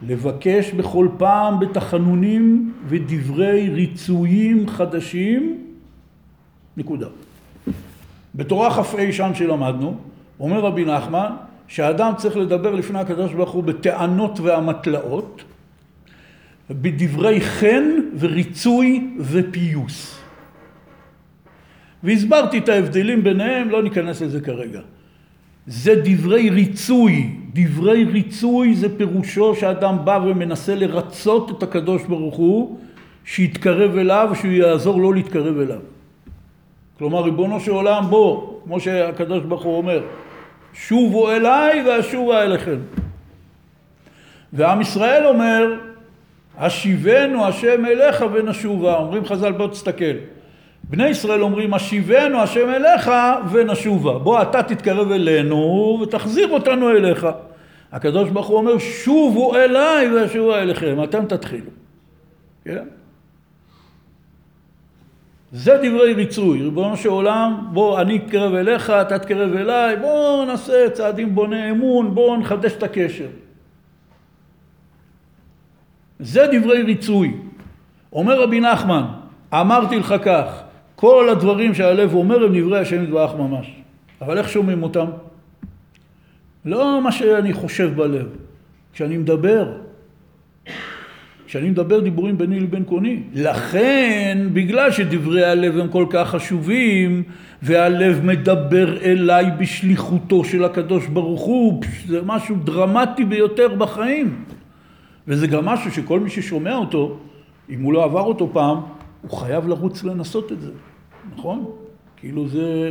לבקש בכל פעם בתחנונים ודברי ריצויים חדשים, נקודה. בתורה כ"ה שם שלמדנו, אומר רבי נחמן, שהאדם צריך לדבר לפני הקדוש ברוך הוא בטענות ואמתלאות, בדברי חן וריצוי ופיוס. והסברתי את ההבדלים ביניהם, לא ניכנס לזה כרגע. זה דברי ריצוי. דברי ריצוי זה פירושו שאדם בא ומנסה לרצות את הקדוש ברוך הוא, שיתקרב אליו, שהוא יעזור לו להתקרב אליו. כלומר, ריבונו של עולם, בוא, כמו שהקדוש ברוך הוא אומר, שובו אליי ואשובה אליכם. ועם ישראל אומר, השיבנו השם אליך ונשובה. אומרים חז"ל, בוא תסתכל. בני ישראל אומרים, השיבנו השם אליך ונשובה. בוא אתה תתקרב אלינו ותחזיר אותנו אליך. הקדוש ברוך הוא אומר, שובו אליי ואשובה אליכם, אתם תתחילו. כן? זה דברי ריצוי, ריבונו של עולם, בוא אני אתקרב אליך, אתה תקרב אליי, בוא נעשה צעדים בוני אמון, בוא נחדש את הקשר. זה דברי ריצוי. אומר רבי נחמן, אמרתי לך כך, כל הדברים שהלב אומר הם דברי השם יתברך ממש. אבל איך שומעים אותם? לא מה שאני חושב בלב. כשאני מדבר, כשאני מדבר דיבורים ביני לבין קוני. לכן, בגלל שדברי הלב הם כל כך חשובים, והלב מדבר אליי בשליחותו של הקדוש ברוך הוא, זה משהו דרמטי ביותר בחיים. וזה גם משהו שכל מי ששומע אותו, אם הוא לא עבר אותו פעם, הוא חייב לרוץ לנסות את זה, נכון? כאילו זה...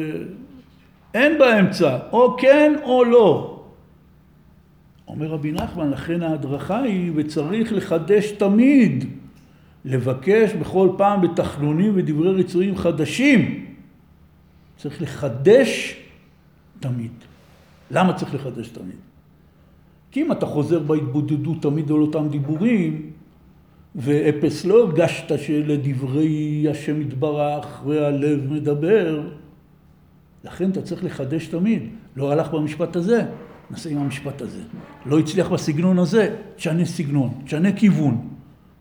אין באמצע, או כן או לא. אומר רבי נחמן, לכן ההדרכה היא, וצריך לחדש תמיד, לבקש בכל פעם בתחנונים ודברי רצויים חדשים. צריך לחדש תמיד. למה צריך לחדש תמיד? כי אם אתה חוזר בהתבודדות תמיד על אותם דיבורים, ואפס לא הרגשת שלדברי השם יתברך והלב מדבר, לכן אתה צריך לחדש תמיד. לא הלך במשפט הזה, נעשה עם המשפט הזה. לא הצליח בסגנון הזה, תשנה סגנון, תשנה כיוון.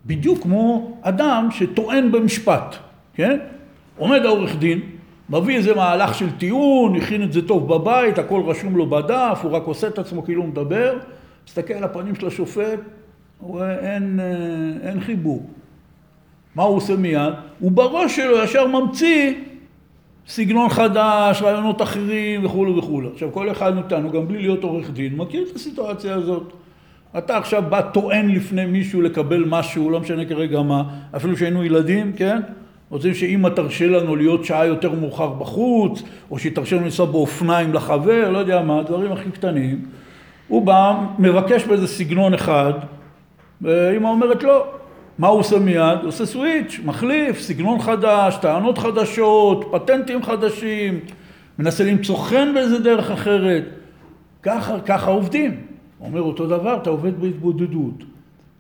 בדיוק כמו אדם שטוען במשפט, כן? עומד העורך דין, מביא איזה מהלך של טיעון, הכין את זה טוב בבית, הכל רשום לו בדף, הוא רק עושה את עצמו כאילו הוא מדבר, מסתכל על הפנים של השופט, אין, אה, אין חיבור. מה הוא עושה מיד? הוא בראש שלו ישר ממציא סגנון חדש, רעיונות אחרים וכולו וכולו. עכשיו כל אחד מאיתנו, גם בלי להיות עורך דין, מכיר את הסיטואציה הזאת. אתה עכשיו בא טוען לפני מישהו לקבל משהו, לא משנה כרגע מה, אפילו שהיינו ילדים, כן? רוצים שאימא תרשה לנו להיות שעה יותר מאוחר בחוץ, או שהיא תרשה לנו לנסוע באופניים לחבר, לא יודע מה, דברים הכי קטנים. הוא בא, מבקש באיזה סגנון אחד, ואימא אומרת לא. מה הוא עושה מיד? הוא עושה סוויץ', מחליף, סגנון חדש, טענות חדשות, פטנטים חדשים, מנסה למצוא חן באיזה דרך אחרת. ככה, ככה עובדים. הוא אומר אותו דבר, אתה עובד בהתבודדות.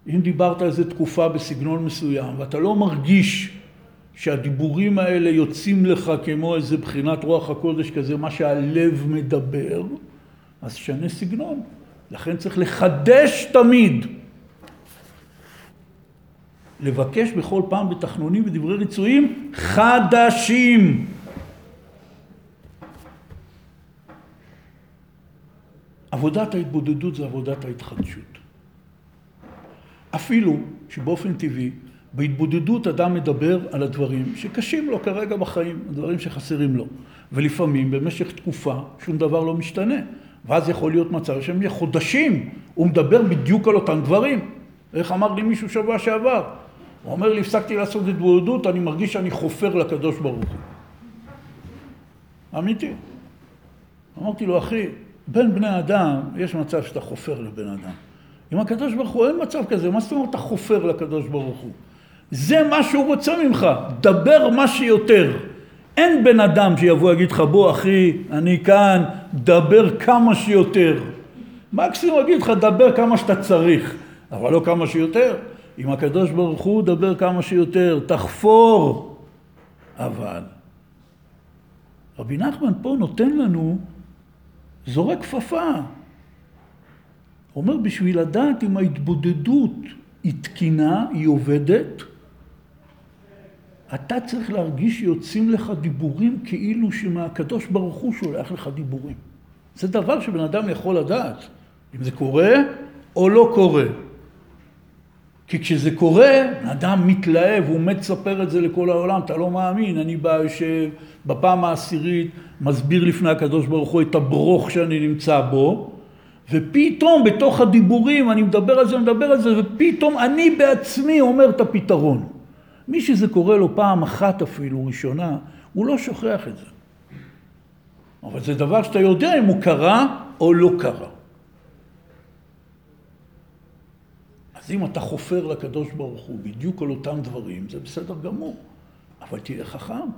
אם דיברת איזה תקופה בסגנון מסוים ואתה לא מרגיש שהדיבורים האלה יוצאים לך כמו איזה בחינת רוח הקודש כזה, מה שהלב מדבר, אז שנה סגנון. לכן צריך לחדש תמיד. לבקש בכל פעם בתחנונים ודברי רצויים חדשים. עבודת ההתבודדות זה עבודת ההתחדשות. אפילו שבאופן טבעי בהתבודדות אדם מדבר על הדברים שקשים לו כרגע בחיים, הדברים שחסרים לו. ולפעמים במשך תקופה שום דבר לא משתנה. ואז יכול להיות מצב שהם חודשים הוא מדבר בדיוק על אותם דברים. איך אמר לי מישהו שבוע שעבר? הוא אומר לי, הפסקתי לעשות התבודדות, אני מרגיש שאני חופר לקדוש ברוך הוא. אמיתי. אמרתי לו, אחי, בין בני אדם יש מצב שאתה חופר לבן אדם. עם הקדוש ברוך הוא אין מצב כזה, מה זאת אומרת אתה חופר לקדוש ברוך הוא? זה מה שהוא רוצה ממך, דבר מה שיותר. אין בן אדם שיבוא ויגיד לך, בוא אחי, אני כאן, דבר כמה שיותר. מקסימום יגיד לך, דבר כמה שאתה צריך, אבל לא כמה שיותר. עם הקדוש ברוך הוא דבר כמה שיותר, תחפור. אבל רבי נחמן פה נותן לנו, זורק כפפה. אומר, בשביל לדעת אם ההתבודדות היא תקינה, היא עובדת, אתה צריך להרגיש שיוצאים לך דיבורים כאילו שמהקדוש ברוך הוא שולח לך דיבורים. זה דבר שבן אדם יכול לדעת, אם זה קורה או לא קורה. כי כשזה קורה, אדם מתלהב, הוא מת לספר את זה לכל העולם, אתה לא מאמין, אני בא, יושב, בפעם העשירית, מסביר לפני הקדוש ברוך הוא את הברוך שאני נמצא בו, ופתאום בתוך הדיבורים, אני מדבר על זה, מדבר על זה, ופתאום אני בעצמי אומר את הפתרון. מי שזה קורה לו פעם אחת אפילו, ראשונה, הוא לא שוכח את זה. אבל זה דבר שאתה יודע אם הוא קרה או לא קרה. אז אם אתה חופר לקדוש ברוך הוא בדיוק על אותם דברים, זה בסדר גמור. אבל תהיה חכם.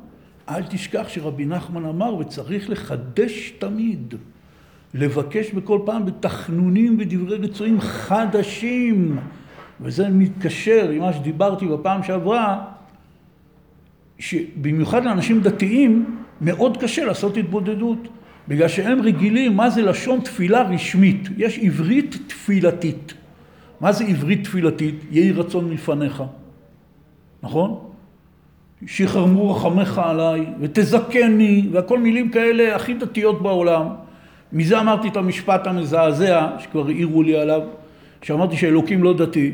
אל תשכח שרבי נחמן אמר, וצריך לחדש תמיד. לבקש בכל פעם בתחנונים ודברי רצועים חדשים. וזה מתקשר עם מה שדיברתי בפעם שעברה, שבמיוחד לאנשים דתיים מאוד קשה לעשות התבודדות, בגלל שהם רגילים מה זה לשון תפילה רשמית. יש עברית תפילתית. מה זה עברית תפילתית? יהי רצון מלפניך, נכון? שיחרמו רחמך עליי ותזכני והכל מילים כאלה הכי דתיות בעולם. מזה אמרתי את המשפט המזעזע שכבר העירו לי עליו, שאמרתי שאלוקים לא דתי.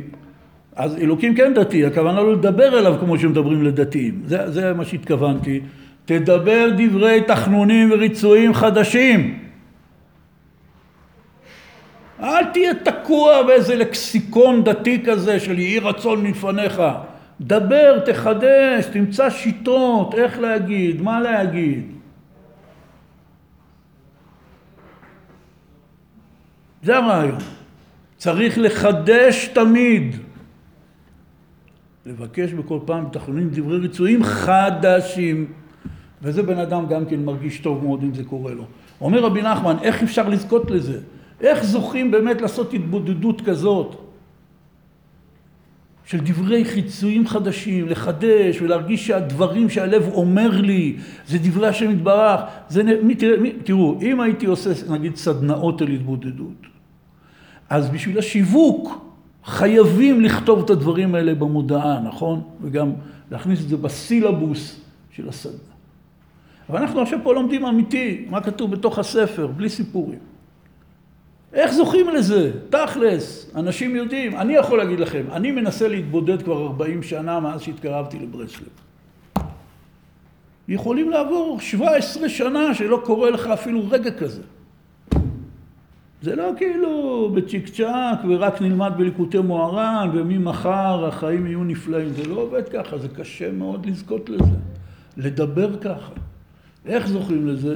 אז אלוקים כן דתי, הכוונה לא לדבר אליו כמו שמדברים לדתיים. זה, זה מה שהתכוונתי. תדבר דברי תחנונים וריצויים חדשים. אל תהיה תקוע באיזה לקסיקון דתי כזה של יהי רצון מלפניך. דבר, תחדש, תמצא שיטות, איך להגיד, מה להגיד. זה הרעיון. צריך לחדש תמיד. לבקש בכל פעם תחנונים דברי רצויים חדשים. וזה בן אדם גם כן מרגיש טוב מאוד אם זה קורה לו. אומר רבי נחמן, איך אפשר לזכות לזה? איך זוכים באמת לעשות התבודדות כזאת? של דברי חיצויים חדשים, לחדש ולהרגיש שהדברים שהלב אומר לי זה דברי השם יתברך. זה, תראו, אם הייתי עושה נגיד סדנאות על התבודדות, אז בשביל השיווק חייבים לכתוב את הדברים האלה במודעה, נכון? וגם להכניס את זה בסילבוס של הסדנה. אבל אנחנו עכשיו פה לומדים אמיתי, מה כתוב בתוך הספר, בלי סיפורים. איך זוכים לזה? תכלס, אנשים יודעים. אני יכול להגיד לכם, אני מנסה להתבודד כבר 40 שנה מאז שהתקרבתי לברסלב. יכולים לעבור 17 שנה שלא קורה לך אפילו רגע כזה. זה לא כאילו בצ'יק צ'אק ורק נלמד בליקוטי מוהר"ן וממחר החיים יהיו נפלאים, זה לא עובד ככה, זה קשה מאוד לזכות לזה, לדבר ככה. איך זוכים לזה?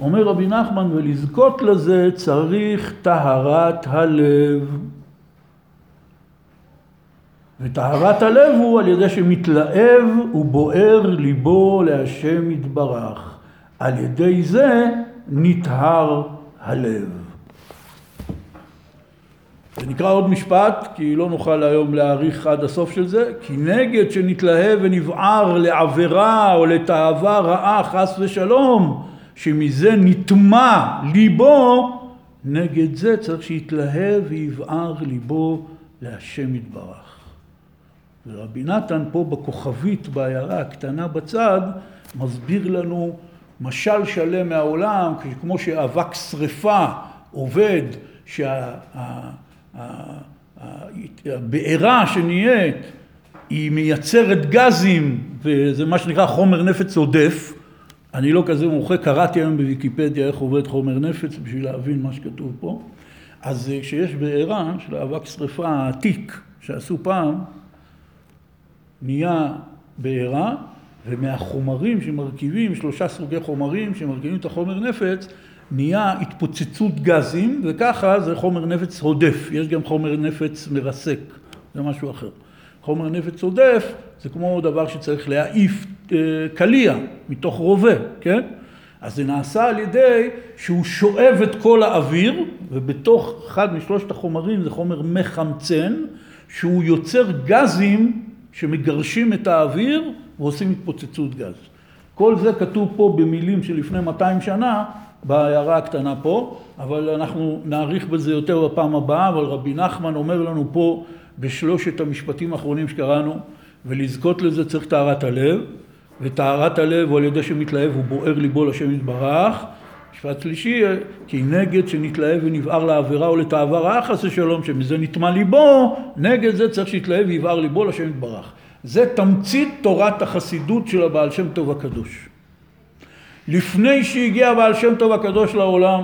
אומר רבי נחמן, ולזכות לזה צריך טהרת הלב. וטהרת הלב הוא על ידי שמתלהב ובוער ליבו להשם יתברך. על ידי זה נטהר הלב. ונקרא עוד משפט, כי לא נוכל היום להאריך עד הסוף של זה, כי נגד שנתלהב ונבער לעבירה או לתאווה רעה חס ושלום, שמזה נטמע ליבו, נגד זה צריך שיתלהב ויבער ליבו להשם יתברך. ורבי נתן פה בכוכבית בעיירה הקטנה בצד מסביר לנו משל שלם מהעולם, כמו שאבק שרפה עובד, שהבעירה שנהיית היא מייצרת גזים וזה מה שנקרא חומר נפץ עודף אני לא כזה מומחה, קראתי היום בוויקיפדיה איך עובד חומר נפץ בשביל להבין מה שכתוב פה. אז אה, כשיש בעירה של אבק שרפה העתיק שעשו פעם, נהיה בעירה, ומהחומרים שמרכיבים, שלושה סוגי חומרים שמרכיבים את החומר נפץ, נהיה התפוצצות גזים, וככה זה חומר נפץ עודף. יש גם חומר נפץ מרסק, זה משהו אחר. חומר נפץ עודף זה כמו דבר שצריך להעיף אה, קליע מתוך רובה, כן? אז זה נעשה על ידי שהוא שואב את כל האוויר, ובתוך אחד משלושת החומרים זה חומר מחמצן, שהוא יוצר גזים שמגרשים את האוויר ועושים התפוצצות גז. כל זה כתוב פה במילים שלפני 200 שנה בעיירה הקטנה פה, אבל אנחנו נאריך בזה יותר בפעם הבאה, אבל רבי נחמן אומר לנו פה בשלושת המשפטים האחרונים שקראנו, ולזכות לזה צריך טהרת הלב, וטהרת הלב הוא על ידי שמתלהב הוא בוער ליבו לשם יתברך. משפט שלישי, כי נגד שנתלהב ונבער לעבירה או לתאווה רעה חס ושלום, שמזה נטמע ליבו, נגד זה צריך שיתלהב ויבער ליבו לשם יתברך. זה תמצית תורת החסידות של הבעל שם טוב הקדוש. לפני שהגיע הבעל שם טוב הקדוש לעולם,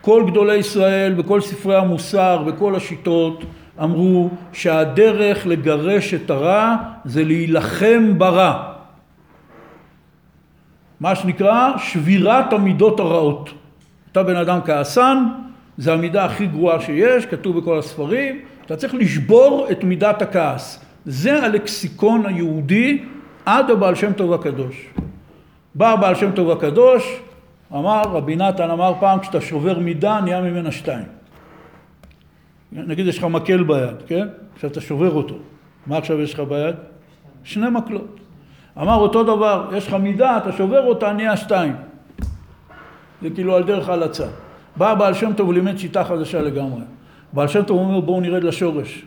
כל גדולי ישראל וכל ספרי המוסר וכל השיטות אמרו שהדרך לגרש את הרע זה להילחם ברע. מה שנקרא שבירת המידות הרעות. אתה בן אדם כעסן, זה המידה הכי גרועה שיש, כתוב בכל הספרים, אתה צריך לשבור את מידת הכעס. זה הלקסיקון היהודי עד הבעל שם טוב הקדוש. בא הבעל שם טוב הקדוש, אמר, רבי נתן אמר פעם, כשאתה שובר מידה, נהיה ממנה שתיים. נגיד יש לך מקל ביד, כן? עכשיו אתה שובר אותו. מה עכשיו יש לך ביד? שני מקלות. אמר אותו דבר, יש לך מידה, אתה שובר אותה, נהיה שתיים. זה כאילו על דרך הלצה. בא בעל שם טוב ולימד שיטה חדשה לגמרי. בעל שם טוב אומר בואו נרד לשורש.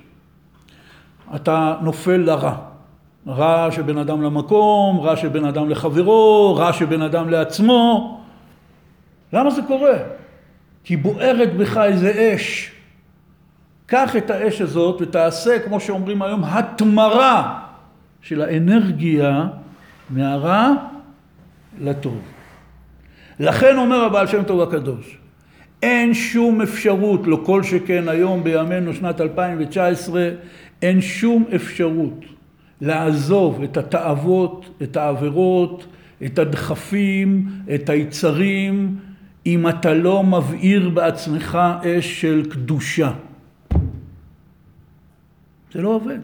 אתה נופל לרע. רע שבין אדם למקום, רע שבין אדם לחברו, רע שבין אדם לעצמו. למה זה קורה? כי בוערת בך איזה אש. קח את האש הזאת ותעשה, כמו שאומרים היום, התמרה של האנרגיה מהרע לטוב. לכן אומר הבעל שם טוב הקדוש, אין שום אפשרות, לא כל שכן היום בימינו שנת 2019, אין שום אפשרות לעזוב את התאוות, את העבירות, את הדחפים, את היצרים, אם אתה לא מבעיר בעצמך אש של קדושה. זה לא עובד.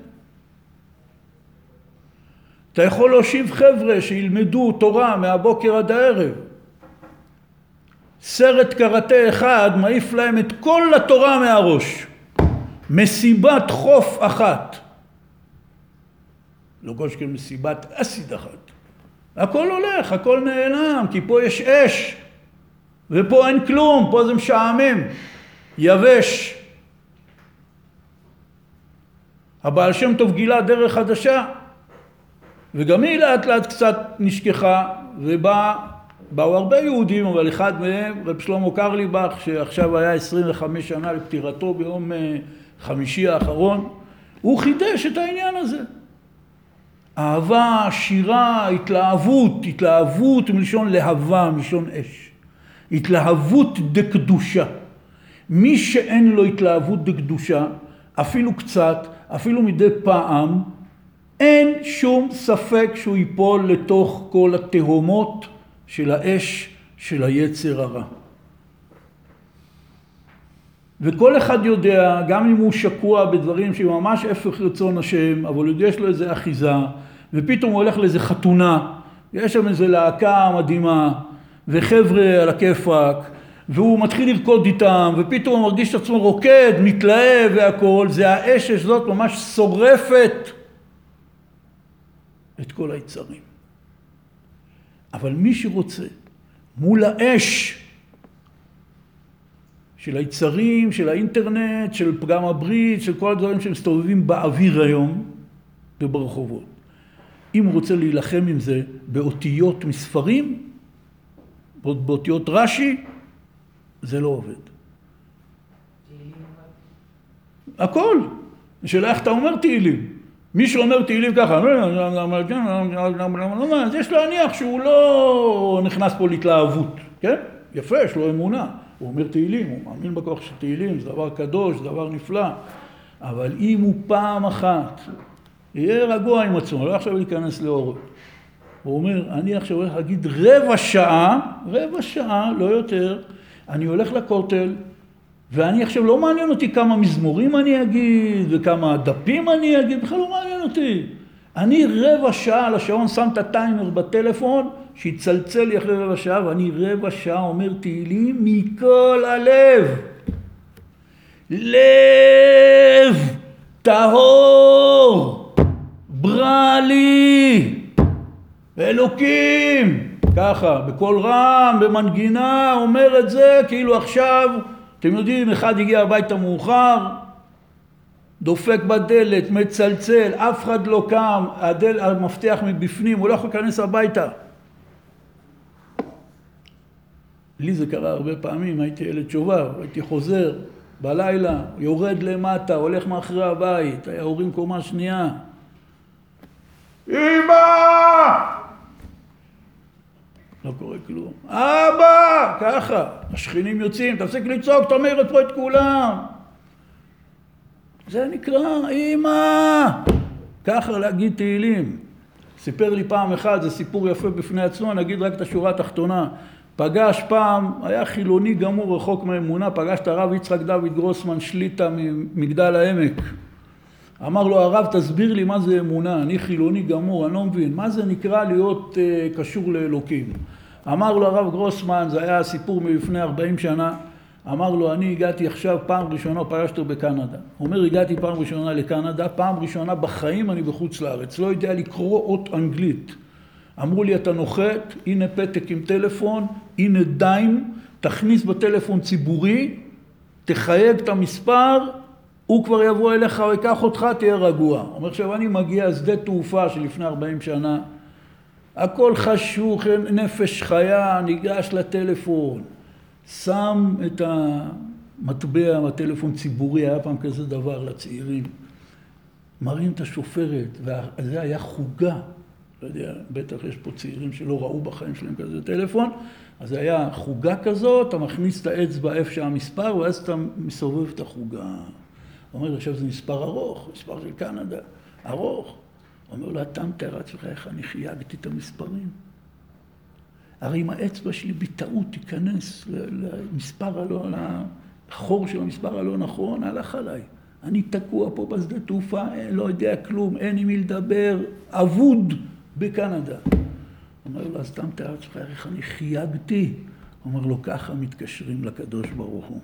אתה יכול להושיב חבר'ה שילמדו תורה מהבוקר עד הערב. סרט קראטה אחד מעיף להם את כל התורה מהראש. מסיבת חוף אחת. לא כל שכן מסיבת אסיד אחת. הכל הולך, הכל נעלם, כי פה יש אש. ופה אין כלום, פה זה משעמם, יבש. הבעל שם טוב גילה דרך חדשה, וגם היא לאט לאט קצת נשכחה, ובאו הרבה יהודים, אבל אחד מהם, רב שלמה קרליבך, שעכשיו היה 25 שנה לפטירתו ביום אה, חמישי האחרון, הוא חידש את העניין הזה. אהבה, שירה, התלהבות, התלהבות מלשון להבה, מלשון אש. התלהבות דקדושה. מי שאין לו התלהבות דקדושה, אפילו קצת, אפילו מדי פעם, אין שום ספק שהוא ייפול לתוך כל התהומות של האש של היצר הרע. וכל אחד יודע, גם אם הוא שקוע בדברים שממש הפך רצון השם, אבל יש לו איזה אחיזה, ופתאום הוא הולך לאיזה חתונה, יש שם איזה להקה מדהימה, וחבר'ה על הכיפאק, והוא מתחיל לרקוד איתם, ופתאום הוא מרגיש את עצמו רוקד, מתלהב והכול, זה האש הזאת ממש שורפת את כל היצרים. אבל מי שרוצה מול האש של היצרים, של האינטרנט, של פגם הברית, של כל הדברים שמסתובבים באוויר היום וברחובות. אם הוא רוצה להילחם עם זה באותיות מספרים, באותיות רש"י, זה לא עובד. הכל. השאלה איך אתה אומר תהילים. מי שאומר תהילים ככה, אז יש להניח שהוא לא נכנס פה להתלהבות, כן? יפה, יש לו אמונה. הוא אומר תהילים, הוא מאמין בכוח של תהילים, זה דבר קדוש, זה דבר נפלא. אבל אם הוא פעם אחת יהיה רגוע עם עצמו, לא עכשיו להיכנס לאורות. הוא אומר, אני עכשיו הולך להגיד רבע שעה, רבע שעה, לא יותר, אני הולך לכותל, ואני עכשיו לא מעניין אותי כמה מזמורים אני אגיד, וכמה דפים אני אגיד, בכלל לא מעניין אותי. אני רבע שעה על השעון שם את הטיימר בטלפון, שיצלצל לי אחרי רבע שעה, ואני רבע שעה אומר תהילים מכל הלב. לב טהור, ברא לי, אלוקים, ככה, בקול רם, במנגינה, אומר את זה כאילו עכשיו, אתם יודעים, אחד הגיע הביתה מאוחר, דופק בדלת, מצלצל, אף אחד לא קם, הדל, המפתח מבפנים, הוא לא יכול להיכנס הביתה. לי זה קרה הרבה פעמים, הייתי ילד שובב, הייתי חוזר בלילה, יורד למטה, הולך מאחורי הבית, היה הורים קומה שנייה. אמא! לא קורה כלום. אבא! ככה. השכנים יוצאים, תפסיק לצעוק, אתה אומרת פה את כולם. זה נקרא אמא! ככה להגיד תהילים. סיפר לי פעם אחת, זה סיפור יפה בפני עצמו, נגיד רק את השורה התחתונה. פגש פעם, היה חילוני גמור רחוק מהאמונה, פגש את הרב יצחק דוד גרוסמן שליטה ממגדל העמק. אמר לו הרב תסביר לי מה זה אמונה, אני חילוני גמור, אני לא מבין, מה זה נקרא להיות uh, קשור לאלוקים? אמר לו הרב גרוסמן, זה היה סיפור מלפני 40 שנה, אמר לו אני הגעתי עכשיו פעם ראשונה, פגשתי אותו בקנדה. הוא אומר הגעתי פעם ראשונה לקנדה, פעם ראשונה בחיים אני בחוץ לארץ, לא יודע לקרוא אות אנגלית. אמרו לי אתה נוחת, הנה פתק עם טלפון, הנה דיים, תכניס בטלפון ציבורי, תחייג את המספר, הוא כבר יבוא אליך, הוא ייקח אותך, תהיה רגוע. הוא אומר, עכשיו אני מגיע שדה תעופה שלפני 40 שנה, הכל חשוך, נפש חיה, ניגש לטלפון, שם את המטבע בטלפון ציבורי, היה פעם כזה דבר לצעירים, מרים את השופרת, וזה היה חוגה, לא יודע, בטח יש פה צעירים שלא ראו בחיים שלהם כזה טלפון, אז זה היה חוגה כזאת, אתה מכניס את האצבע איפה שהמספר, ואז אתה מסובב את החוגה. הוא אומר, עכשיו זה מספר ארוך, מספר של קנדה, ארוך. הוא אומר לו, אתה מתאר לעצמך איך אני חייגתי את המספרים? הרי אם האצבע שלי בטעות תיכנס למספר הלא, לחור של המספר הלא נכון, הלך עליי. אני תקוע פה בשדה תעופה, לא יודע כלום, אין עם מי לדבר, אבוד בקנדה. אומר לו, אז אתה מתאר לעצמך איך אני חייגתי? אומר לו, ככה מתקשרים לקדוש ברוך הוא.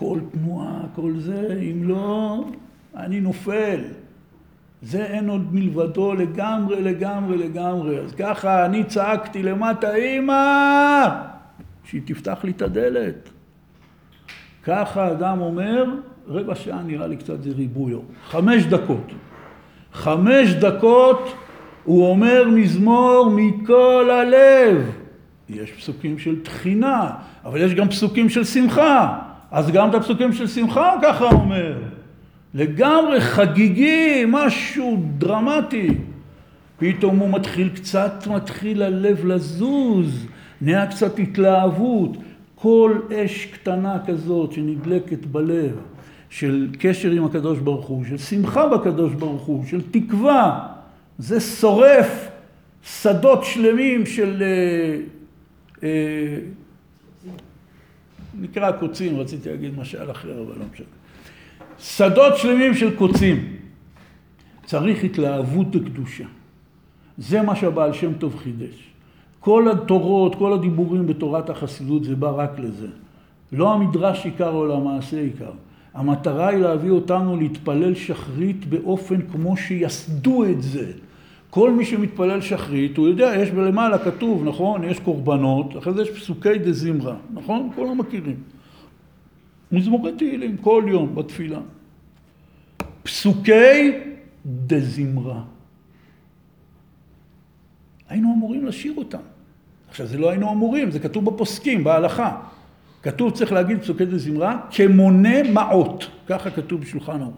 כל תנועה, כל זה, אם לא, אני נופל. זה אין עוד מלבדו לגמרי, לגמרי, לגמרי. אז ככה אני צעקתי למטה, אמא! שהיא תפתח לי את הדלת. ככה אדם אומר, רבע שעה נראה לי קצת זה ריבויו. חמש דקות. חמש דקות הוא אומר מזמור מכל הלב. יש פסוקים של תחינה, אבל יש גם פסוקים של שמחה. אז גם את הפסוקים של שמחה ככה אומר. לגמרי חגיגי, משהו דרמטי. פתאום הוא מתחיל, קצת מתחיל הלב לזוז, נהיה קצת התלהבות. כל אש קטנה כזאת שנדלקת בלב, של קשר עם הקדוש ברוך הוא, של שמחה בקדוש ברוך הוא, של תקווה, זה שורף שדות שלמים של... אה, אה, נקרא קוצים, רציתי להגיד משל אחר, אבל לא משנה. שדות שלמים של קוצים. צריך התלהבות לקדושה. זה מה שהבעל שם טוב חידש. כל התורות, כל הדיבורים בתורת החסידות זה בא רק לזה. לא המדרש עיקר או המעשה עיקר. המטרה היא להביא אותנו להתפלל שחרית באופן כמו שיסדו את זה. כל מי שמתפלל שחרית, הוא יודע, יש בלמעלה כתוב, נכון? יש קורבנות, אחרי זה יש פסוקי דה זמרה, נכון? כולם מכירים. מזמורי תהילים, כל יום בתפילה. פסוקי דה זמרה. היינו אמורים לשיר אותם. עכשיו, זה לא היינו אמורים, זה כתוב בפוסקים, בהלכה. כתוב, צריך להגיד פסוקי דה זמרה, כמונה מעות. ככה כתוב בשולחן ערוך.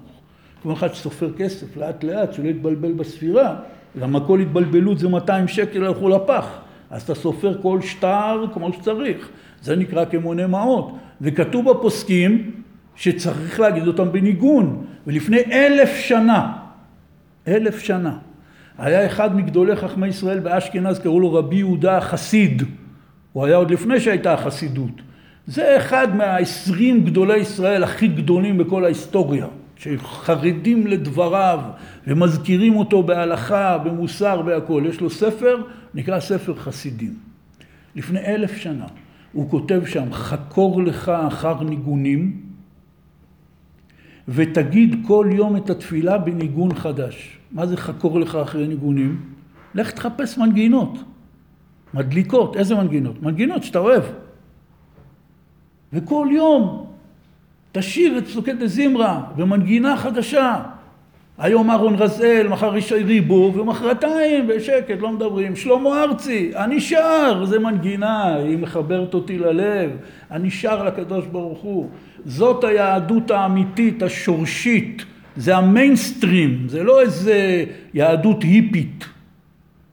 כמו אחד שסופר כסף לאט לאט, שלא יתבלבל בספירה, למה כל התבלבלות זה 200 שקל הלכו לפח. אז אתה סופר כל שטר כמו שצריך. זה נקרא כמונה מעות. וכתוב בפוסקים שצריך להגיד אותם בניגון. ולפני אלף שנה, אלף שנה, היה אחד מגדולי חכמי ישראל באשכנז, קראו לו רבי יהודה החסיד. הוא היה עוד לפני שהייתה החסידות. זה אחד מהעשרים גדולי ישראל הכי גדולים בכל ההיסטוריה. שחרדים לדבריו ומזכירים אותו בהלכה, במוסר, בהכל. יש לו ספר, נקרא ספר חסידים. לפני אלף שנה הוא כותב שם, חקור לך אחר ניגונים ותגיד כל יום את התפילה בניגון חדש. מה זה חקור לך אחרי ניגונים? לך תחפש מנגינות, מדליקות. איזה מנגינות? מנגינות שאתה אוהב. וכל יום תשאיר את פסוקי דה זמרה במנגינה חדשה. היום אהרון רזאל, מחר ישי ריבו, ומחרתיים בשקט, לא מדברים. שלמה ארצי, אני שר, זה מנגינה, היא מחברת אותי ללב. אני שר לקדוש ברוך הוא. זאת היהדות האמיתית, השורשית. זה המיינסטרים, זה לא איזה יהדות היפית.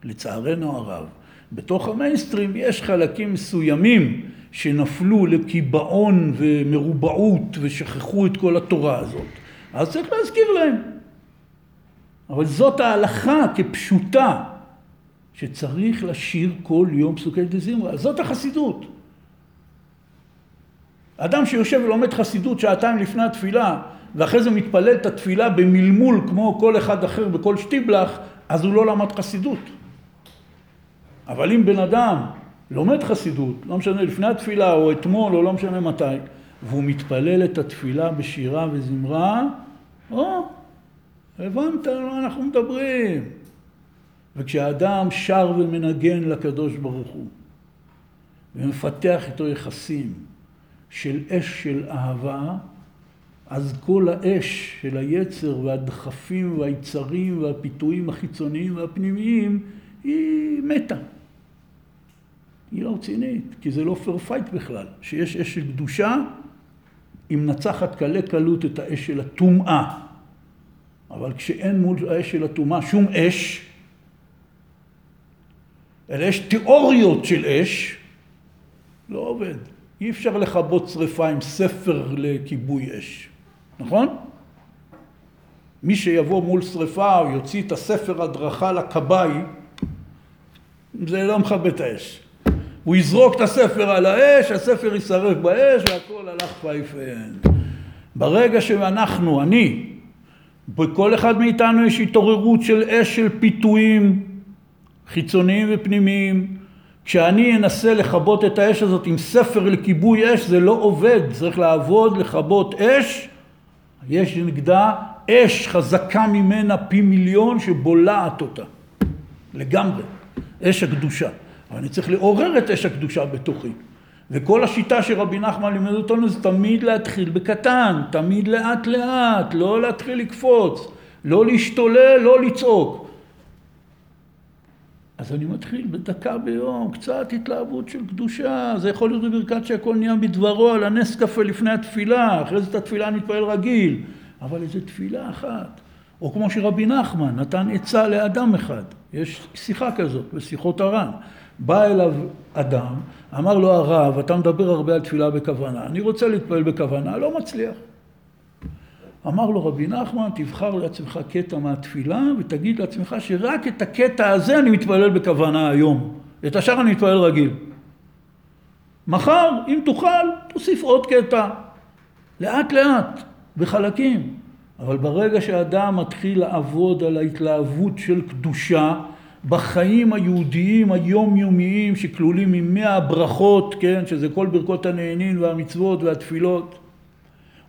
לצערנו הרב. בתוך המיינסטרים יש חלקים מסוימים שנפלו לקיבעון ומרובעות ושכחו את כל התורה הזאת. אז צריך להזכיר להם. אבל זאת ההלכה כפשוטה, שצריך לשיר כל יום פסוקי דה זמרה. זאת החסידות. אדם שיושב ולומד חסידות שעתיים לפני התפילה, ואחרי זה מתפלל את התפילה במלמול כמו כל אחד אחר בכל שטיבלח, אז הוא לא למד חסידות. אבל אם בן אדם לומד חסידות, לא משנה לפני התפילה או אתמול או לא משנה מתי, והוא מתפלל את התפילה בשירה וזמרה, או, הבנת על מה אנחנו מדברים. וכשאדם שר ומנגן לקדוש ברוך הוא, ומפתח איתו יחסים של אש של אהבה, אז כל האש של היצר והדחפים והיצרים והפיתויים החיצוניים והפנימיים היא מתה. היא לא רצינית, כי זה לא fair fight בכלל. שיש אש של קדושה, היא מנצחת קלי קלות את האש של הטומאה. אבל כשאין מול האש של הטומאה שום אש, אלא יש תיאוריות של אש, לא עובד. אי אפשר לכבות שרפה עם ספר לכיבוי אש, נכון? מי שיבוא מול שרפה או יוציא את הספר הדרכה לכבאי, זה לא מכבה את האש. הוא יזרוק את הספר על האש, הספר יישרף באש והכל הלך פייפן. ברגע שאנחנו, אני, בכל אחד מאיתנו יש התעוררות של אש של פיתויים חיצוניים ופנימיים. כשאני אנסה לכבות את האש הזאת עם ספר לכיבוי אש זה לא עובד, צריך לעבוד, לכבות אש, יש נגדה אש חזקה ממנה פי מיליון שבולעת אותה לגמרי, אש הקדושה. אבל אני צריך לעורר את אש הקדושה בתוכי. וכל השיטה שרבי נחמן לימד אותנו זה תמיד להתחיל בקטן, תמיד לאט לאט, לא להתחיל לקפוץ, לא להשתולל, לא לצעוק. אז אני מתחיל בדקה ביום, קצת התלהבות של קדושה, זה יכול להיות בברכת שהכל נהיה בדברו על הנס קפה לפני התפילה, אחרי זה את התפילה נתפלל רגיל, אבל איזה תפילה אחת. או כמו שרבי נחמן נתן עצה לאדם אחד, יש שיחה כזאת בשיחות הר"ן. בא אליו אדם, אמר לו הרב, אתה מדבר הרבה על תפילה בכוונה, אני רוצה להתפלל בכוונה, לא מצליח. אמר לו רבי נחמן, תבחר לעצמך קטע מהתפילה ותגיד לעצמך שרק את הקטע הזה אני מתפלל בכוונה היום. את השאר אני מתפלל רגיל. מחר, אם תוכל, תוסיף עוד קטע. לאט לאט, בחלקים. אבל ברגע שאדם מתחיל לעבוד על ההתלהבות של קדושה, בחיים היהודיים היומיומיים שכלולים ממאה הברכות, כן, שזה כל ברכות הנהנין והמצוות והתפילות,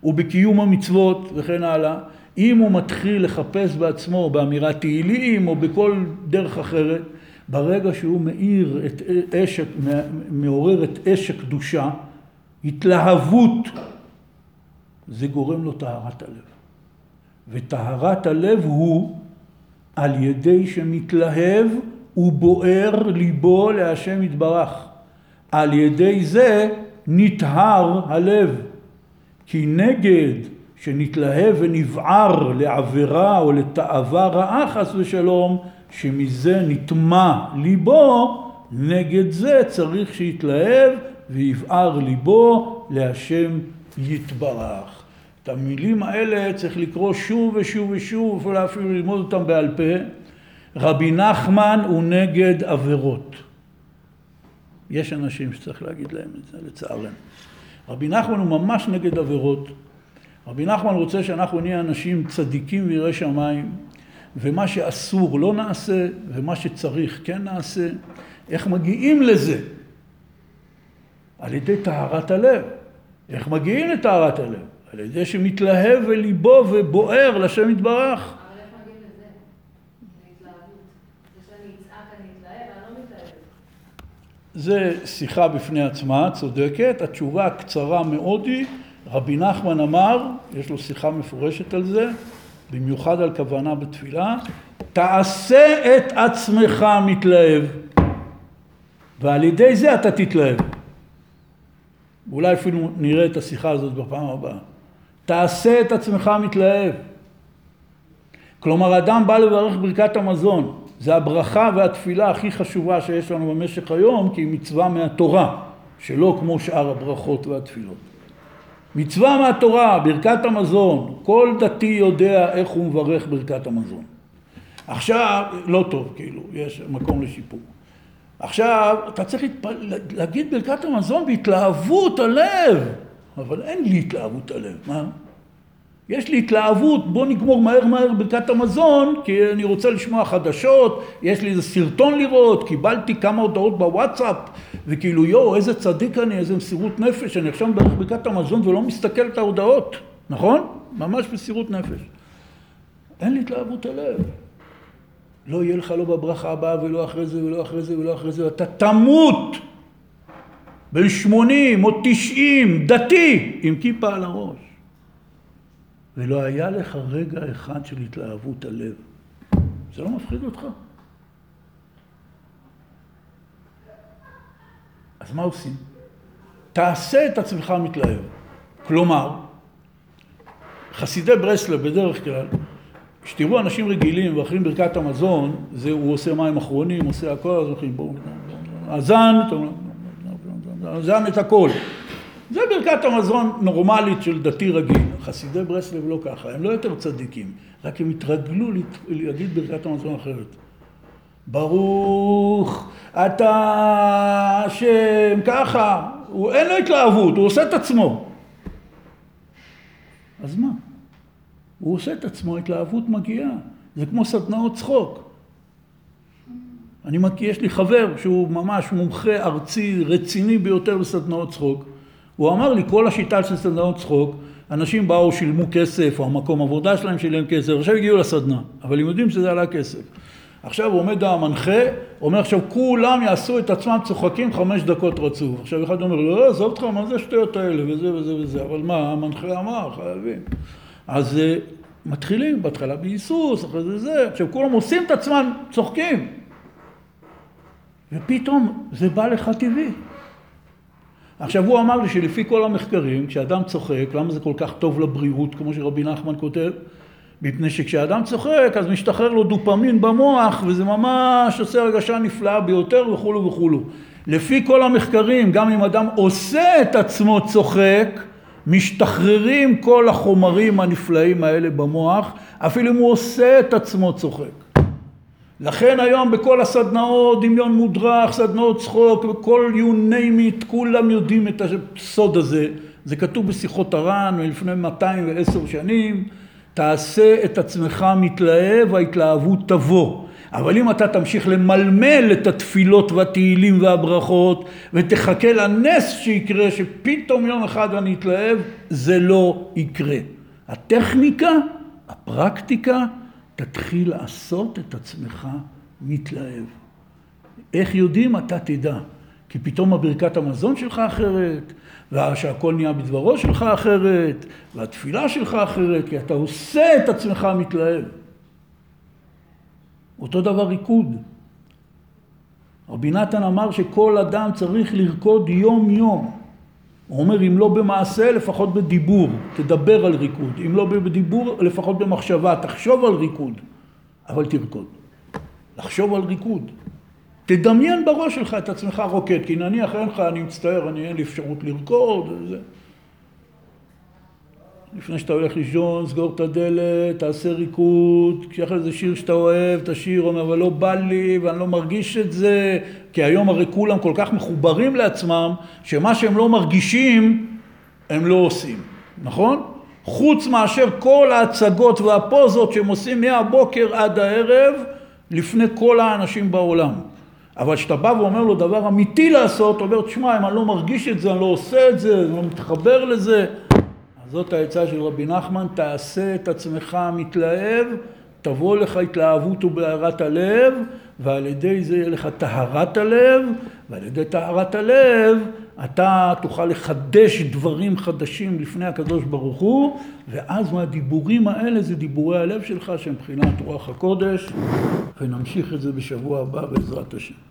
ובקיום המצוות וכן הלאה, אם הוא מתחיל לחפש בעצמו באמירת תהילים או בכל דרך אחרת, ברגע שהוא מאיר את אש, מעורר את אש הקדושה, התלהבות, זה גורם לו טהרת הלב. וטהרת הלב הוא על ידי שמתלהב ובוער ליבו להשם יתברך. על ידי זה נטהר הלב. כי נגד שנתלהב ונבער לעבירה או לתאווה רעה חס ושלום, שמזה נטמע ליבו, נגד זה צריך שיתלהב ויבער ליבו להשם יתברך. המילים האלה צריך לקרוא שוב ושוב ושוב, אולי אפילו ללמוד אותם בעל פה. רבי נחמן הוא נגד עבירות. יש אנשים שצריך להגיד להם את זה, לצערנו. רבי נחמן הוא ממש נגד עבירות. רבי נחמן רוצה שאנחנו נהיה אנשים צדיקים ויראי שמיים, ומה שאסור לא נעשה, ומה שצריך כן נעשה. איך מגיעים לזה? על ידי טהרת הלב. איך מגיעים לטהרת הלב? על ידי שמתלהב וליבו ובוער לשם יתברך. זה שיחה בפני עצמה, צודקת. התשובה הקצרה מאוד היא, רבי נחמן אמר, יש לו שיחה מפורשת על זה, במיוחד על כוונה בתפילה, תעשה את עצמך מתלהב, ועל ידי זה אתה תתלהב. ואולי אפילו נראה את השיחה הזאת בפעם הבאה. תעשה את עצמך מתלהב. כלומר, אדם בא לברך ברכת המזון, זה הברכה והתפילה הכי חשובה שיש לנו במשך היום, כי היא מצווה מהתורה, שלא כמו שאר הברכות והתפילות. מצווה מהתורה, ברכת המזון, כל דתי יודע איך הוא מברך ברכת המזון. עכשיו, לא טוב, כאילו, יש מקום לשיפור. עכשיו, אתה צריך להתפל... להגיד ברכת המזון בהתלהבות הלב, אבל אין לי התלהבות הלב, מה? יש לי התלהבות, בוא נגמור מהר מהר ברכת המזון, כי אני רוצה לשמוע חדשות, יש לי איזה סרטון לראות, קיבלתי כמה הודעות בוואטסאפ, וכאילו יואו, איזה צדיק אני, איזה מסירות נפש, אני עכשיו מברך ברכת המזון ולא מסתכל את ההודעות, נכון? ממש מסירות נפש. אין לי התלהבות הלב. לא יהיה לך לא בברכה הבאה ולא אחרי זה ולא אחרי זה ולא אחרי זה, ואתה תמות בן שמונים או תשעים, דתי, עם כיפה על הראש. ולא היה לך רגע אחד של התלהבות הלב. זה לא מפחיד אותך? אז מה עושים? תעשה את עצמך מתלהב. כלומר, חסידי ברסלב בדרך כלל, כשתראו אנשים רגילים ואחרים ברכת המזון, זה הוא עושה מים אחרונים, עושה הכל, אז הולכים בואו, אזן, אזן את הכל. זה ברכת המזון נורמלית של דתי רגיל. חסידי ברסלב לא ככה, הם לא יותר צדיקים, רק הם התרגלו להגיד ברכת המזון אחרת. ברוך אתה השם, ככה, הוא, אין לו התלהבות, הוא עושה את עצמו. אז מה? הוא עושה את עצמו, התלהבות מגיעה. זה כמו סדנאות צחוק. אני מכיר, יש לי חבר שהוא ממש מומחה ארצי רציני ביותר בסדנאות צחוק. הוא אמר לי, כל השיטה של סדנאות צחוק, אנשים באו, שילמו כסף, או המקום עבודה שלהם שילם כסף, עכשיו הגיעו לסדנה, אבל הם יודעים שזה עלה כסף. עכשיו עומד המנחה, אומר עכשיו כולם יעשו את עצמם צוחקים חמש דקות רצוף. עכשיו אחד אומר, לא, עזוב אותך, מה זה השטויות האלה, וזה וזה וזה, אבל מה, המנחה אמר, חייבים. אז אה, מתחילים, בהתחלה בהיסוס, אחרי זה זה, עכשיו כולם עושים את עצמם, צוחקים. ופתאום זה בא לך טבעי. עכשיו הוא אמר לי שלפי כל המחקרים, כשאדם צוחק, למה זה כל כך טוב לבריאות, כמו שרבי נחמן כותב? מפני שכשאדם צוחק אז משתחרר לו דופמין במוח וזה ממש עושה הרגשה נפלאה ביותר וכולו וכולו. לפי כל המחקרים, גם אם אדם עושה את עצמו צוחק, משתחררים כל החומרים הנפלאים האלה במוח, אפילו אם הוא עושה את עצמו צוחק. לכן היום בכל הסדנאות, דמיון מודרך, סדנאות צחוק, וכל you name it, כולם יודעים את הסוד הזה. זה כתוב בשיחות הר"ן מלפני 210 שנים, תעשה את עצמך מתלהב, ההתלהבות תבוא. אבל אם אתה תמשיך למלמל את התפילות והתהילים והברכות ותחכה לנס שיקרה שפתאום יום אחד אני אתלהב, זה לא יקרה. הטכניקה, הפרקטיקה, תתחיל לעשות את עצמך מתלהב. איך יודעים? אתה תדע. כי פתאום הברכת המזון שלך אחרת, ושהכל נהיה בדברו שלך אחרת, והתפילה שלך אחרת, כי אתה עושה את עצמך מתלהב. אותו דבר ריקוד. רבי נתן אמר שכל אדם צריך לרקוד יום יום. הוא אומר אם לא במעשה לפחות בדיבור, תדבר על ריקוד, אם לא בדיבור לפחות במחשבה, תחשוב על ריקוד, אבל תרקוד. לחשוב על ריקוד. תדמיין בראש שלך את עצמך רוקד, כי נניח אין לך, אני מצטער, אני אין לי אפשרות לרקוד, וזה. לפני שאתה הולך לישון, סגור את הדלת, תעשה ריקוד, כשיש איזה שיר שאתה אוהב, תשיר, אומר, אבל לא בא לי ואני לא מרגיש את זה, כי היום הרי כולם כל כך מחוברים לעצמם, שמה שהם לא מרגישים, הם לא עושים, נכון? חוץ מאשר כל ההצגות והפוזות שהם עושים מהבוקר עד הערב, לפני כל האנשים בעולם. אבל כשאתה בא ואומר לו דבר אמיתי לעשות, אומר, תשמע, אם אני לא מרגיש את זה, אני לא עושה את זה, אני לא מתחבר לזה, זאת העצה של רבי נחמן, תעשה את עצמך מתלהב, תבוא לך התלהבות ובהערת הלב, ועל ידי זה יהיה לך טהרת הלב, ועל ידי טהרת הלב אתה תוכל לחדש דברים חדשים לפני הקדוש ברוך הוא, ואז מהדיבורים האלה זה דיבורי הלב שלך שהם מבחינת רוח הקודש, ונמשיך את זה בשבוע הבא בעזרת השם.